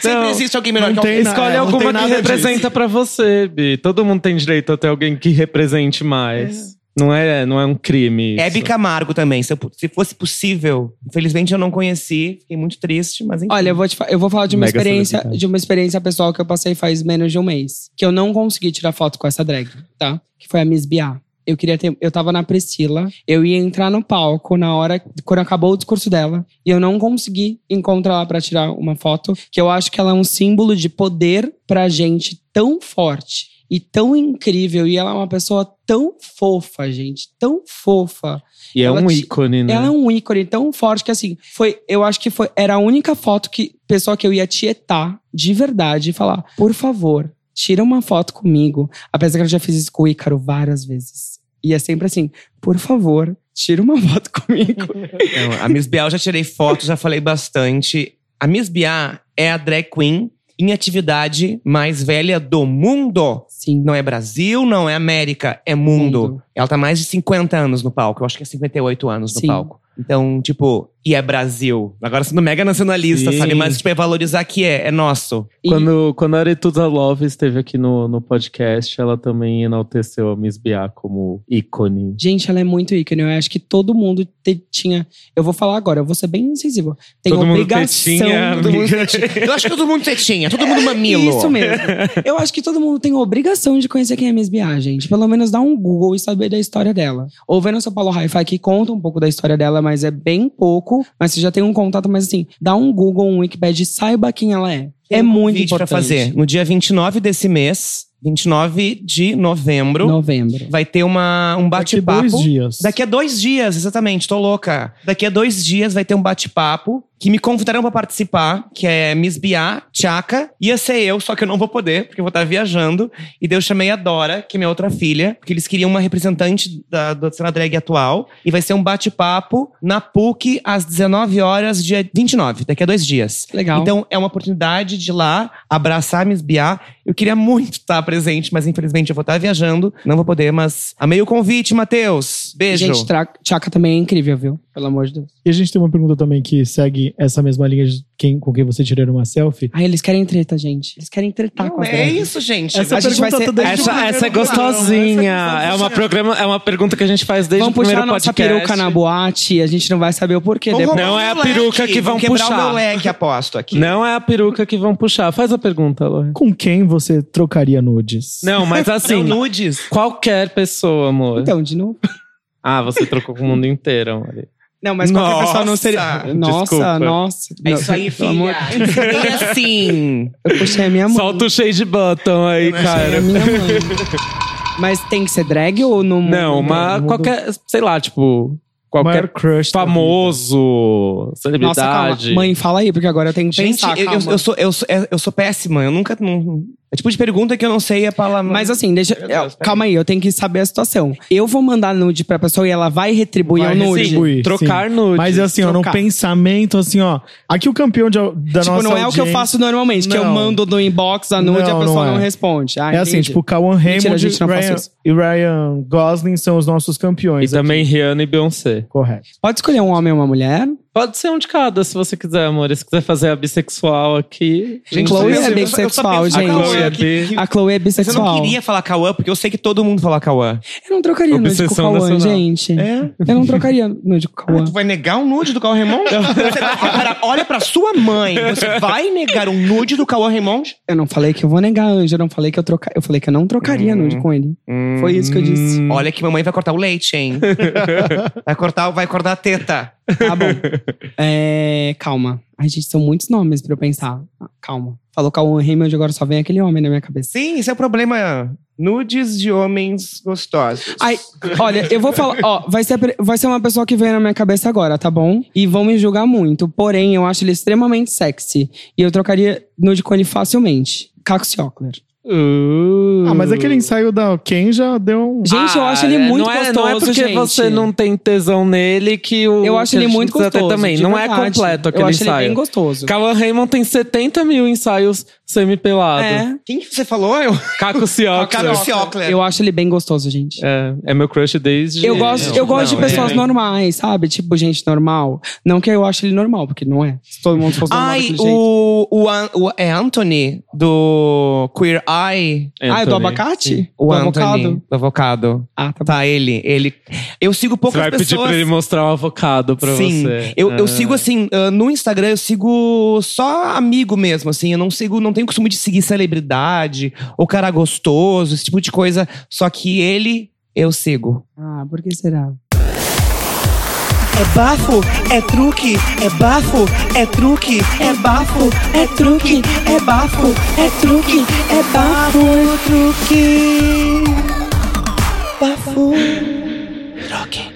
sempre Não, existe alguém melhor não que alguém. Escolhe É, não alguma que representa pra você, Bi. Todo mundo tem direito a ter alguém que represente mais. Não, é, não é um crime. isso. Hebe Camargo também. Se, eu se fosse possível. Infelizmente eu não conheci. Fiquei muito triste, mas enfim. Olha, eu vou, te eu vou falar de uma Mega experiência, de uma experiência pessoal que eu passei faz menos de um mês. Que eu não consegui tirar foto com essa drag, tá? Que foi a Miss Bia. Eu queria ter. Eu tava na Priscila, eu ia entrar no palco na hora. Quando acabou o discurso dela. E eu não consegui encontrar ela pra tirar uma foto. Que eu acho que ela é um símbolo de poder pra gente tão forte e tão incrível. E ela é uma pessoa tão fofa, gente. Tão fofa. E é ela um te- ícone, né? Ela é um ícone tão forte que, assim, foi. Eu acho que foi. Era a única foto que. Pessoa que eu ia tietar de verdade e falar: por favor, tira uma foto comigo. Apesar que eu já fiz isso com o Ícaro várias vezes. E é sempre assim: por favor, tira uma [LAUGHS] foto comigo. Não, a Miss Bial já tirei foto, já falei bastante. A Miss Bia é a drag queen em atividade mais velha do mundo. Sim. Não é Brasil, não é América, é mundo. Mundo. Ela tá mais de 50 anos no palco. Eu acho que é 58 anos no Sim. palco. Então, tipo, e é Brasil. Agora sendo mega nacionalista, Sim. sabe? Mas, tipo, é valorizar que é, é nosso. E- Quando, quando a Aretusa Love esteve aqui no, no podcast, ela também enalteceu a Miss Bia como ícone. Gente, ela é muito ícone. Eu acho que todo mundo te- tinha. Eu vou falar agora, eu vou ser bem incisiva. Tem Todo mundo obrigação. tetinha, Todo mundo tetinha. Eu acho que todo mundo tetinha, todo mundo mamilo. Isso mesmo. Eu acho que todo mundo tem obrigação de conhecer quem é Miss Bia, gente. Pelo menos dar um Google e saber da história dela. Ou vendo o seu Paulo Hi-Fi que conta um pouco da história dela, mas é bem pouco. Mas você já tem um contato, mas assim, dá um Google, um Wikipedia e saiba quem ela é. Tem é um muito importante. pra fazer. No dia 29 desse mês, 29 de novembro, Novembro. vai ter uma, um Daqui bate-papo. dois dias. Daqui a dois dias, exatamente, tô louca. Daqui a dois dias vai ter um bate-papo que me convidaram pra participar, que é Miss Bia, Tchaka. Ia ser eu, só que eu não vou poder, porque eu vou estar viajando. E daí eu chamei a Dora, que é minha outra filha, porque eles queriam uma representante da, da cena drag atual. E vai ser um bate-papo na PUC às 19 horas, dia 29, daqui a dois dias. Legal. Então é uma oportunidade de ir lá abraçar a Miss Bia. Eu queria muito estar presente, mas infelizmente eu vou estar viajando. Não vou poder, mas amei o convite, Matheus. Beijo. Gente, Tchaka também é incrível, viu? Pelo amor de Deus. E a gente tem uma pergunta também que segue essa mesma linha de quem, com quem você tirou uma selfie. Ai, eles querem treta, gente. Eles querem tretar com Não as é isso, gente. Essa A gente vai ser- tá o Essa, primeiro essa é gostosinha. Essa É é uma, programa, é uma pergunta que a gente faz desde Vamos o puxar a primeiro nossa podcast. peruca na boate, a gente não vai saber o porquê Vamos depois. Não é a leque, peruca que vão quebrar puxar. o meu leque, aposto aqui. Não é a peruca que vão puxar. Faz a pergunta, Lore. Com quem você trocaria nudes? Não, mas Não, assim, nudes. qualquer pessoa, amor. Então, de novo. Ah, você trocou com o mundo inteiro, amor. Não, mas qualquer pessoa não seria. Nossa, Nossa, desculpa. nossa. É isso aí, Pelo amor- filha. Bem assim. Eu puxei a minha mãe. Solta o shade button aí, a cara. minha mãe. Mas tem que ser drag ou no mundo? Não, mas qualquer, sei lá, tipo, qualquer crush famoso, Nossa, calma. celebridade. Mãe, fala aí, porque agora eu tenho que Gente, pensar. eu, eu, eu sou, eu, sou, eu sou péssima. Eu nunca. Não, é tipo de pergunta que eu não sei a palavra. Mas assim, deixa. Deus, é, calma aí, eu tenho que saber a situação. Eu vou mandar nude pra pessoa e ela vai retribuir Vai o nude. retribuir. trocar sim. nudes. Mas assim, ó, num trocar. pensamento assim, ó. Aqui o campeão de, da Tipo, nossa não é o que eu faço normalmente, que eu Não. mando no inbox a nude e a Não, pessoa não não, é. responde. Ah, É assim, tipo, Cauan Mentira, Raymond não Ryan- isso. e Ryan Gosling são os nossos E campeões. aqui. também Rihanna e Beyoncé. Correto. Pode escolher um homem ou uma mulher? Pode ser um de cada, se você quiser, amor. Se quiser fazer a bissexual aqui. Gente, Chloe é bissexual, gente. A Chloe é bi. A Chloe é Mas eu bissexual. não queria falar Cauã, porque eu sei que todo mundo fala Cauã. Eu não trocaria nude com Cauã, nacional. gente. É? Eu não trocaria nude com o Cauã. Tu vai negar um nude do Cauã Raymond? [LAUGHS] Cara, olha pra sua mãe. Você vai negar um nude do Cauã Raymond? Eu não falei que eu vou negar Anja, eu não falei que eu trocar. Eu falei que eu não trocaria Hum. nude com ele. Foi isso que eu disse. Hum. Olha que mamãe vai cortar o leite, hein? [LAUGHS] Vai cortar, vai cortar a teta. Tá bom. [LAUGHS] É, calma. Ai, gente, são muitos nomes pra eu pensar. Ah, Calma. Falou Cauã Raymond, agora só vem aquele homem na minha cabeça. Sim, esse é o problema. Nudes de homens gostosos. Ai, olha, eu vou falar, ó, vai ser, vai ser uma pessoa que veio na minha cabeça agora, tá bom? E vão me julgar muito. Porém, eu acho ele extremamente sexy. E eu trocaria nude com ele facilmente. Caco Siocler. Uh. Ah, mas aquele ensaio da Ken já deu um. Gente, eu Ah, acho ele muito não é, gostoso, Não é porque gente. você não tem tesão nele que o. Eu acho ele muito gostoso. também. Não é verdade. completo aquele Eu acho ensaio. ele bem gostoso. Cauã Raymond tem 70 mil ensaios semi-pelado. É, Quem que você falou? Eu. Caco Ciocler. Eu acho ele bem gostoso, gente. É, é meu crush desde. Eu gosto, eu gosto não, de pessoas é. normais, sabe? Tipo, gente normal. Não que eu ache ele normal, porque não é. Se todo mundo fosse normal Ai, o, o, o- É Anthony, do Queer Eye. Ah, é do Anthony. abacate? O do Anthony, avocado? do avocado. Ah, tá bom. Tá, ele. ele. Eu sigo Você poucas vai pedir pessoas. pra ele mostrar o avocado pra Sim, você. eu, eu Ah. sigo assim, ah, no Instagram eu sigo só amigo mesmo, assim, eu não sigo, não tenho costume de seguir celebridade ou cara gostoso, esse tipo de coisa, só que ele eu sigo. Ah, por que será? É bafo, é truque, é bafo, é truque, é bafo, é truque, é bafo, é truque, é bafo, é truque. Bafo. Truque.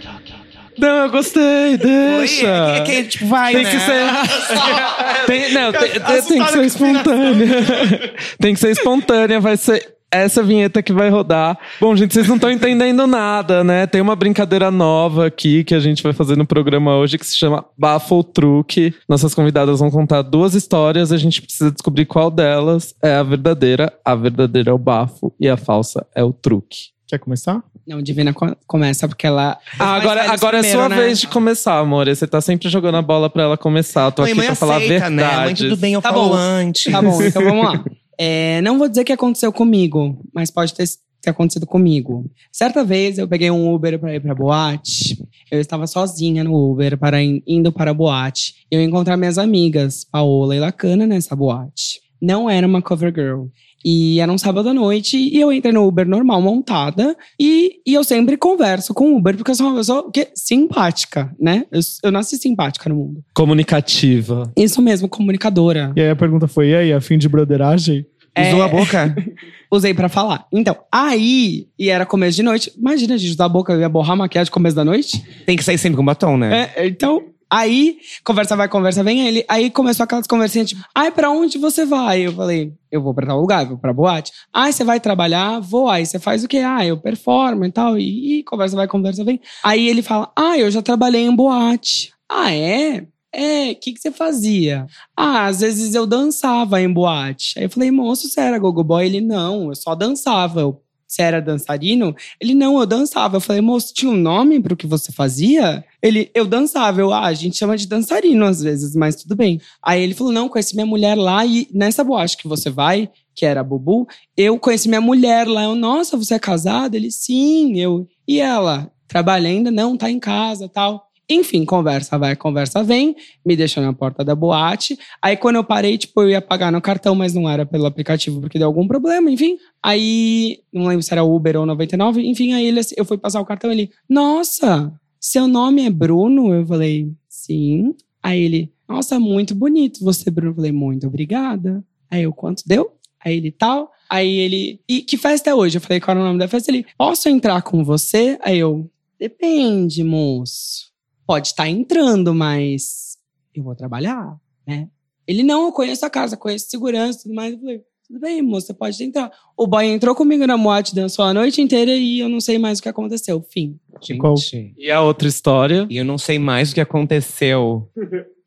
Não, eu gostei, deixa. Oi, é que- é que, tipo, vai, Tem né? que ser. [LAUGHS] Tem, não, tem, tem- que ser espontânea. tem que ser espontânea, vai ser. Essa vinheta que vai rodar. Bom, gente, vocês não estão entendendo nada, né? Tem uma brincadeira nova aqui que a gente vai fazer no programa hoje que se chama Bafo ou Truque. Nossas convidadas vão contar duas histórias, a gente precisa descobrir qual delas é a verdadeira. A verdadeira é o bafo e a falsa é o truque. Quer começar? Não, Divina co- começa porque ela. Ah, agora, agora é primeiro, sua né? vez de começar, amor. Você tá sempre jogando a bola pra ela começar. Tô Mãe, aqui mãe pra falar a aceita, né? verdade. Mãe, tudo bem, eu Tá falo bom. antes. Tá bom, então vamos lá. [LAUGHS] É, não vou dizer que aconteceu comigo, mas pode ter, ter acontecido comigo. Certa vez eu peguei um Uber pra ir pra boate. Eu estava sozinha no Uber para in- indo para a boate. Eu encontrei minhas amigas, Paola e Lacana, nessa boate. Não era uma cover girl. E era um sábado à noite e eu entrei no Uber normal, montada. E, e eu sempre converso com o Uber, porque eu sou uma pessoa o quê? simpática, né? Eu, eu nasci simpática no mundo. Comunicativa. Isso mesmo, comunicadora. E aí a pergunta foi: e aí, a fim de broderagem? Usou É. a boca? [LAUGHS] Usei pra falar. Então, aí, e era começo de noite. Imagina, a gente usar a boca, eu ia borrar a maquiagem começo da noite. Tem que sair sempre com batom, né? É, então, aí, conversa vai, conversa vem. Ele, aí começou aquelas conversinhas tipo, ai, pra onde você vai? Eu falei, eu vou pra tal lugar, vou pra boate. Ai, você vai trabalhar? Vou. Aí você faz o quê? Ah, eu performo e tal. E, e conversa vai, conversa vem. Aí ele fala, ah, eu já trabalhei em boate. Ah, é? É, o que, que você fazia? Ah, às vezes eu dançava em boate. Aí eu falei, moço, você era gogo boy? Ele, não, eu só dançava. Eu, você era dançarino? Ele, não, eu dançava. Eu falei, moço, tinha um nome pro que você fazia? Ele, eu dançava. Eu, ah, a gente chama de dançarino às vezes, mas tudo bem. Aí ele falou, não, conheci minha mulher lá e nessa boate que você vai, que era a Bubu, eu conheci minha mulher lá. Eu, nossa, você é casada? Ele, sim. Eu, e ela? Trabalha ainda? Não, tá em casa, tal. Enfim, conversa vai, conversa vem, me deixou na porta da boate. Aí quando eu parei, tipo, eu ia pagar no cartão, mas não era pelo aplicativo porque deu algum problema, enfim. Aí, não lembro se era Uber ou 99, enfim, aí ele, eu fui passar o cartão, ele, nossa, seu nome é Bruno? Eu falei, sim. Aí ele, nossa, muito bonito você, Bruno. Eu falei, muito obrigada. Aí eu, quanto deu? Aí ele, tal. Aí ele, e que festa é hoje? Eu falei, qual era o nome da festa? Ele, posso entrar com você? Aí eu, depende, moço. Pode estar entrando, mas eu vou trabalhar, né? Ele, não, eu conheço a casa, conheço segurança e tudo mais. Eu falei, tudo bem, moço, você pode entrar. O boy entrou comigo na moate, dançou a noite inteira e eu não sei mais o que aconteceu. Fim. Gente. E a outra história? E eu não sei mais o que aconteceu.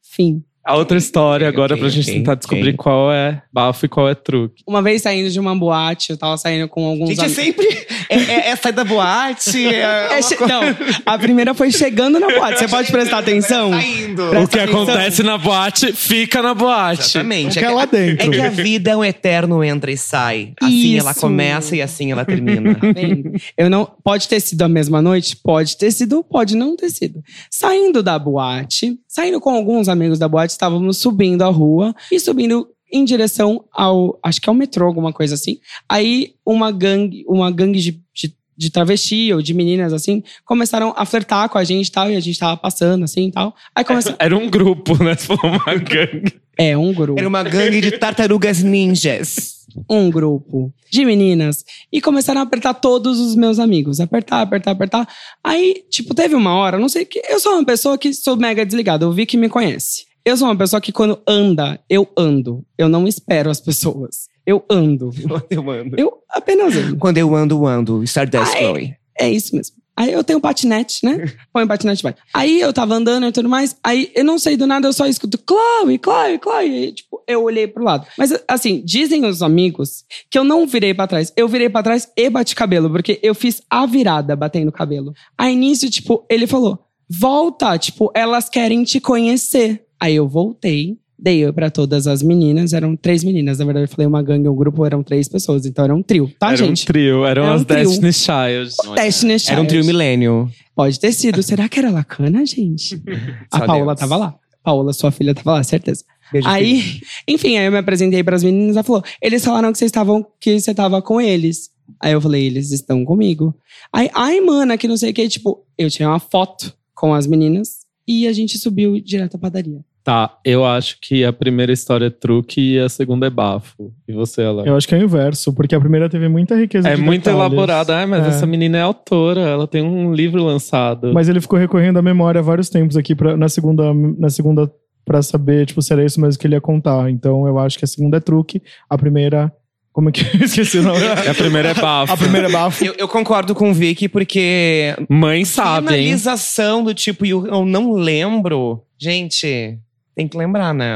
Fim. A outra história agora Ok, pra gente tentar descobrir qual é bafo e qual é truque. Uma vez saindo de uma boate, eu tava saindo com alguns Gente, é sempre. É, é, é sair da boate. É, É, coisa- Não, a primeira foi chegando na boate. Você pode prestar atenção? Saindo. Presta o que atenção. acontece na boate, fica na boate. Exatamente. Fica É que- lá dentro. É que a vida é um eterno entra e sai. Assim ela Isso. começa e assim ela termina. [LAUGHS] Bem, eu não. Pode ter sido a mesma noite? Pode ter sido, pode não ter sido. Saindo da boate, saindo com alguns amigos da boate, estávamos subindo a rua e subindo em direção ao. Acho que é o metrô, alguma coisa assim. Aí uma gangue, uma gangue de, de, de travesti ou de meninas assim, começaram a flertar com a gente e tal, e a gente tava passando assim e tal. Aí começou. Era um grupo, né? [LAUGHS] For uma gangue. É, um grupo. Era uma gangue de tartarugas ninjas. um grupo de meninas e começaram a apertar todos os meus amigos. Apertar, apertar, apertar. Aí, tipo, teve uma hora, não sei que. Eu sou uma pessoa que sou mega desligada. Eu vi que me conhece. Eu sou uma pessoa que quando anda, eu ando. Eu não espero as pessoas. Eu ando. Quando eu ando. Eu apenas ando. Quando eu ando, ando. Stardust Ai. Chloe. É isso mesmo. Aí eu tenho patinete, né? [LAUGHS] Põe patinete, vai. Aí eu tava andando e tudo mais. Aí eu não sei do nada, eu só escuto Chloe, Chloe, Chloe. E, tipo, eu olhei pro lado. Mas assim, dizem os amigos que eu não virei pra trás. Eu virei pra trás e bati cabelo, porque eu fiz a virada batendo cabelo. Aí nisso, tipo, ele falou: volta, tipo, elas querem te conhecer. Aí eu voltei. Dei pra todas as meninas, eram três meninas. Na verdade, eu falei uma gangue, um grupo, eram três pessoas. Então era um trio, tá, era gente? um trio, eram Era um as trio. Destiny Child. Destiny Era um trio Child. milênio. Pode ter sido. Será que era Lacana, gente? [LAUGHS] A Paola Deus. tava lá. Paola, sua filha, tava lá, certeza. Beijo, filho. Aí, enfim, aí eu me apresentei pras meninas. Ela falou: eles falaram que vocês estavam, que você tava com eles. Aí eu falei: eles estão comigo. Aí, ai, mana, que não sei o que. Tipo, eu tirei uma foto com as meninas e a gente subiu direto à padaria. Tá, eu acho que a primeira história é truque e a segunda é bafo. E você, ela? Eu acho que é o inverso, porque a primeira teve muita riqueza É de muito detalhes. elaborada. Ah, mas É. essa menina é autora, ela tem um livro lançado. Mas ele ficou recorrendo à memória há vários tempos aqui pra, na segunda, na segunda para saber, tipo, se era isso mesmo que ele ia contar. Então eu acho que a segunda é truque, a primeira Como é que eu [LAUGHS] esqueci o nome? A primeira é bafo. A primeira é bafo. Eu, eu concordo com o Vicky, porque Mãe sabe, hein? finalização do tipo, eu não lembro. Gente, tem que lembrar, né?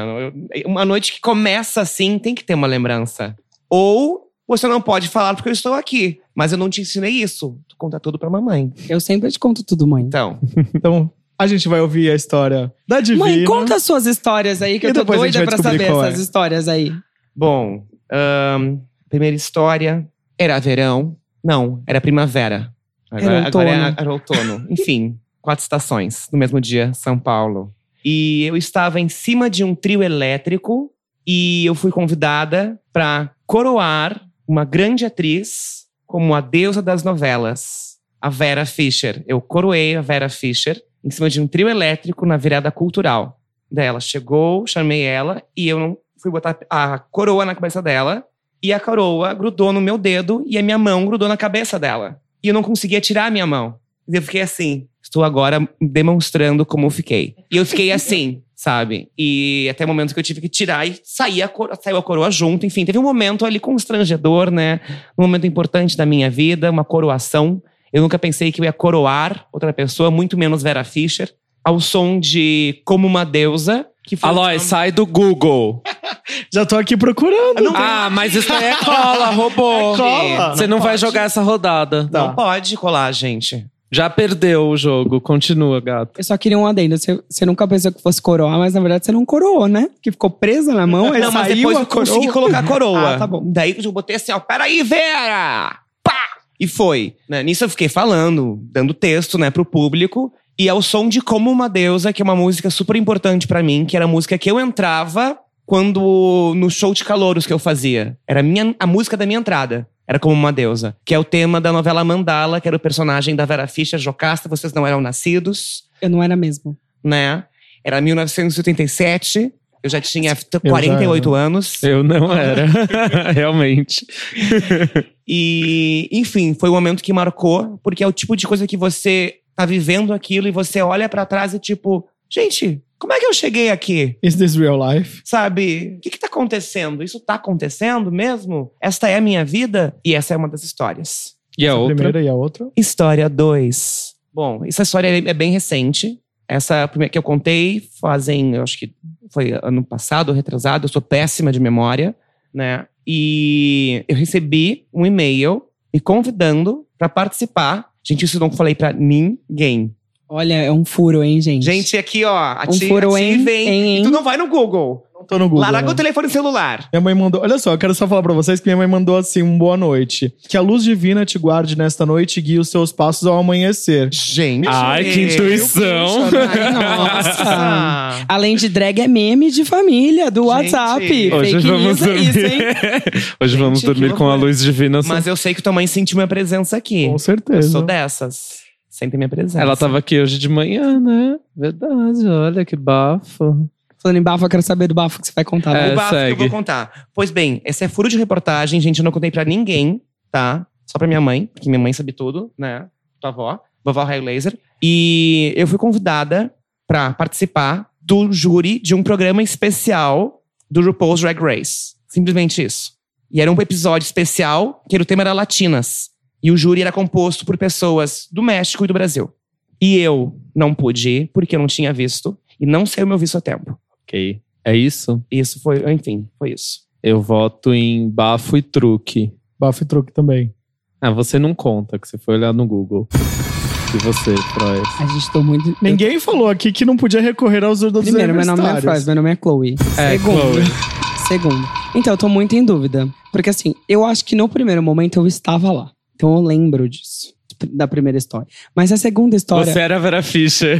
Uma noite que começa assim, tem que ter uma lembrança. Ou você não pode falar porque eu estou aqui. Mas eu não te ensinei isso. Tu conta tudo pra mamãe. Eu sempre te conto tudo, mãe. Então, [LAUGHS] Então, a gente vai ouvir a história da Divina. Mãe, conta as suas histórias aí, que E eu tô doida pra saber qual essas é. histórias aí. bom. ahn, primeira história. Era verão. Não, era primavera. Agora, Era agora é- outono. era outono. Enfim, quatro estações no mesmo dia, São Paulo. E eu estava em cima de um trio elétrico e eu fui convidada para coroar uma grande atriz como a deusa das novelas, a Vera Fischer. Eu coroei a Vera Fischer em cima de um trio elétrico na virada cultural dela. Chegou, chamei ela e eu não fui botar a coroa na cabeça dela e a coroa grudou no meu dedo e a minha mão grudou na cabeça dela. E eu não conseguia tirar a minha mão. Eu fiquei assim. Estou agora demonstrando como eu fiquei. E eu fiquei [LAUGHS] assim, sabe? E até o momento que eu tive que tirar e sair a coroa, saiu a coroa junto. Enfim, teve um momento ali constrangedor, né? Um momento importante da minha vida, uma coroação. Eu nunca pensei que eu ia coroar outra pessoa, muito menos Vera Fischer, ao som de Como uma Deusa. Que foi Aloy, sai do Google. [LAUGHS] Já tô aqui procurando. Não tem- Ah, mas isso aí é cola, roubou. É cola. Você não, vai pode. jogar essa rodada. Tá. Não pode colar, gente. Já perdeu o jogo. Continua, gato. Eu só queria um adendo. Você, você nunca pensou que fosse coroar, mas na verdade você não coroou, né? Que ficou presa na mão, [LAUGHS] aí não, mas saiu depois a eu consegui coroa. colocar a coroa. Ah, tá bom. Daí eu botei assim, ó, peraí, Vera! Pá! E foi. Né? Nisso eu fiquei falando, dando texto, né, pro público. E é o som de Como Uma Deusa, que é uma música super importante pra mim, que era a música que eu entrava quando no show de calouros que eu fazia. Era a, minha, a música da minha entrada. Era Como Uma Deusa. Que é o tema da novela Mandala, que era o personagem da Vera Fischer, Jocasta, Vocês Não Eram Nascidos Eu não era mesmo. né? Era 1987. Eu já tinha já 48 anos. Eu não era. [LAUGHS] Realmente. E, enfim, foi um momento que marcou, porque é o tipo de coisa que você tá vivendo aquilo e você olha pra trás e tipo, gente, como é que eu cheguei aqui? Is this real life? Sabe? O que que tá acontecendo? Isso tá acontecendo mesmo? Esta é a minha vida? E essa é uma das histórias. E a A outra? primeira e a outra. História 2. Bom, essa história é bem recente. Essa primeira que eu contei fazem, eu acho que foi ano passado, retrasado. Eu sou péssima de memória, né? E eu recebi um e-mail me convidando para participar. Gente, isso eu não falei para ninguém. Olha, é um furo, hein, gente? Gente, aqui, ó, a Um furo, hein? E tu não vai no Google. Não tô no Google. Larga né? o telefone celular. Minha mãe mandou. Olha só, eu quero só falar pra vocês que minha mãe mandou assim: um boa noite. Que a luz divina te guarde nesta noite e guie os seus passos ao amanhecer. Gente. Ai, que intuição. Ai, nossa. [LAUGHS] Além de drag, é meme de família, do Gente. WhatsApp. Hoje Fake vamos news é dormir. isso, hein? [LAUGHS] Hoje vamos Gente, que dormir com a luz divina. Mas eu sei que tua mãe sentiu minha presença aqui. Com Eu certeza. sou dessas. Sente minha presença. Ela tava aqui hoje de manhã, né? Verdade, olha que bafo. Falando em bafo, eu quero saber do bafo que você vai contar. É, o bafo que eu segue. vou contar. Pois bem, esse é furo de reportagem, gente. Eu não contei pra ninguém, tá? Só pra minha mãe, porque minha mãe sabe tudo, né? Tua avó, vovó Raio Laser. E eu fui convidada pra participar do júri de um programa especial do RuPaul's Drag Race. Simplesmente isso. E era um episódio especial, que o tema era latinas. E o júri era composto por pessoas do México e do Brasil. E eu não pude ir, porque eu não tinha visto. E não saiu meu visto a tempo. Ok. É isso? Isso foi, enfim, foi isso. Eu voto em bafo e truque. Bafo e truque também. Ah, você não conta, que você foi olhar no Google. E você, Froy? A gente tô muito. Ninguém falou aqui que não podia recorrer aos dos Primeiro, meu nome é universitários. Froz, meu nome é Chloe. É, Segundo. Chloe. Segundo. Então, eu tô muito em dúvida. Porque assim, eu acho que no primeiro momento eu estava lá. Então eu lembro disso. Da primeira história. Mas a segunda história. Você era a Vera Fischer.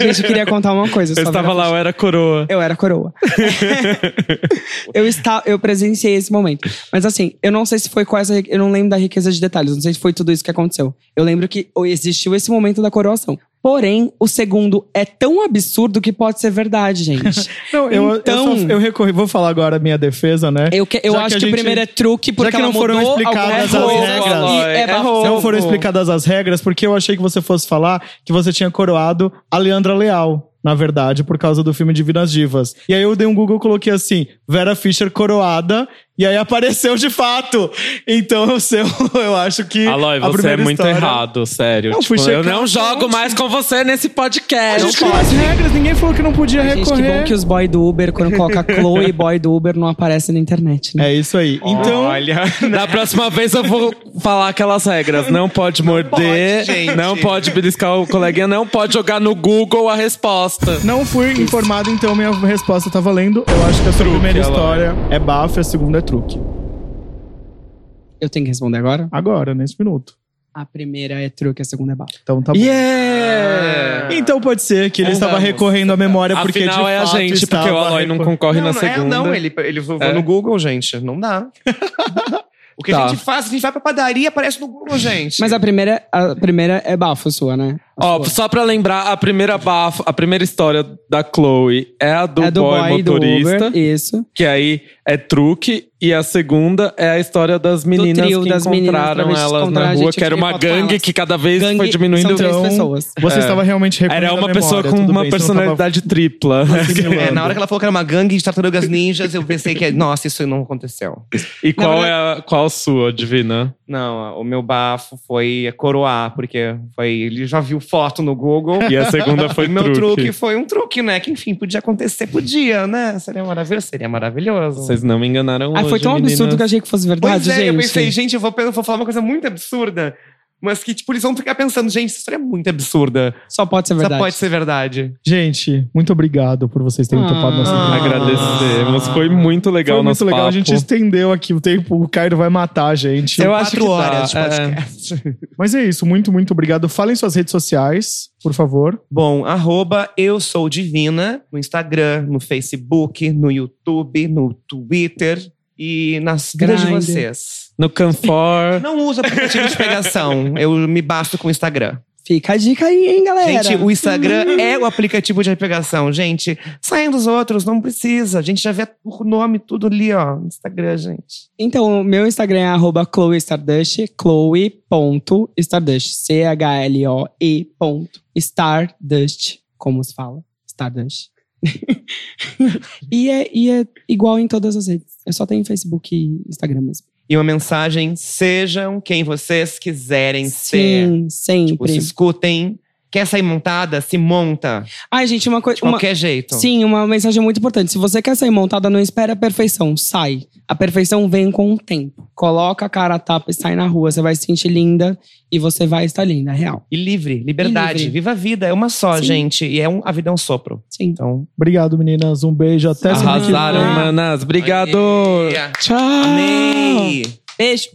Gente, eu queria contar uma coisa. Eu estava lá, eu era coroa. Eu era coroa. [LAUGHS] eu, está, eu presenciei esse momento. Mas assim, eu não sei se foi essa. Eu não lembro da riqueza de detalhes. Não sei se foi tudo isso que aconteceu. Eu lembro que existiu esse momento da coroação. Porém, o segundo é tão absurdo que pode ser verdade, gente. [LAUGHS] Não, eu, Então- eu, só- eu recorri. Vou falar agora a minha defesa, né? Eu, que- eu Já que acho que, gente- o primeiro é truque, porque que ela não foram mudou explicadas as regras. é é. Não foram explicadas as regras, porque eu achei que você fosse falar que você tinha coroado a Leandra Leal. Na verdade, por causa do filme Divinas Divas. E aí eu dei um Google e coloquei assim: Vera Fischer coroada. E aí apareceu de fato. Então o seu, [LAUGHS] eu acho que. Aloy, a você é muito história- errado, sério. Não, Tipo, fui eu não a jogo mais com você nesse A podcast. gente criou as regras, ninguém falou que não podia Gente, que recorrer. bom que os boy do Uber, quando coloca [LAUGHS] Chloe e boy do Uber, não aparecem na internet, né? É isso aí. Então, Olha. [LAUGHS] Da próxima vez eu vou falar aquelas regras. Não pode morder, pode, gente. não pode beliscar o coleguinha, não pode jogar no Google a resposta. não fui informado, então minha resposta tá valendo. Eu acho que a sua primeira história é bafo e a segunda é truque. Eu tenho que responder agora? Agora, nesse minuto. A primeira é truque, a segunda é bala. Então tá bom. Yeah! Então pode ser que ele Vamos. estava recorrendo à memória porque Afinal de é a fato gente, porque o Aloy não concorre não, na não segunda. É, não, ele, ele vou É. no Google, gente. Não dá. [LAUGHS] o que Tá. a gente faz, a gente vai pra padaria, aparece no Google, gente. Mas a primeira, a primeira é bafo sua, né? Ó, só pra lembrar, a primeira bafo, a primeira história da Chloe é a do, é do boy, boy do motorista, Uber, isso. que aí é truque, e a segunda é a história das meninas trio que das meninas encontraram travestis elas na rua, que era uma gangue que cada vez Gangue foi diminuindo. são três Então, pessoas. Você É. estava realmente Era uma pessoa memória, com uma bem, não tava personalidade tripla. É, na hora que ela falou que era uma gangue de tartarugas ninjas, eu pensei que, nossa, isso não aconteceu. E qual verdade- é a, qual a sua, Divina? Não, o meu bafo foi coroar, porque foi, ele já viu foto no Google. E a segunda [LAUGHS] foi o meu truque. truque foi um truque, né? Que enfim, podia acontecer, podia, né? Seria maravilhoso, seria maravilhoso. Vocês não me enganaram Ah, hoje, foi tão absurdo meninas. que eu achei que fosse verdade, Pois é, gente. eu pensei, gente, eu vou, eu vou falar uma coisa muito absurda. Mas que, tipo, eles vão ficar pensando, gente, essa história é muito absurda. Só pode ser verdade. Só pode ser verdade. Gente, muito obrigado por vocês terem Ah. topado nossa Ah. Agradecemos. Foi muito legal Foi muito legal, a papo. gente estendeu aqui o tempo, o Cairo vai matar a gente. Eu acho quatro que horas de é. podcast. [LAUGHS] Mas é isso, muito, muito obrigado. Falem suas redes sociais, por favor. Bom, arroba eu sou divina no Instagram, no Facebook, no YouTube, no Twitter e nas vidas de vocês. No Canfor. [LAUGHS] Não uso aplicativo de pegação, eu me basto com o Instagram. Fica a dica aí, hein, galera. Gente, o Instagram é o aplicativo de pegação, gente. Saiam dos outros, não precisa. A gente já vê o nome tudo ali, ó, no Instagram, gente. Então, o meu Instagram é arroba Chloe Stardust, chloe.stardust, C-H-L-O-E ponto Stardust, como se fala, Stardust. [LAUGHS] e, é, e é igual em todas as redes. Eu só tenho Facebook e Instagram mesmo. E uma mensagem: sejam quem vocês quiserem ser. Sim, sempre. Tipo, se escutem. Quer sair montada? Se monta. Ai, gente, uma coisa. De qualquer jeito. Sim, uma mensagem muito importante. Se você quer sair montada, não espere a perfeição. Sai. A perfeição vem com o tempo. Coloca a cara a tapa e sai na rua. Você vai se sentir linda e você vai estar linda, real. E livre, liberdade. E livre. Viva a vida. É uma só, Sim. gente. E é um, a vida é um sopro. Sim. Então. Obrigado, meninas. Um beijo. Até semana que vem. Arrasaram, manas. Obrigado. Aê. Tchau. Amei! Beijo.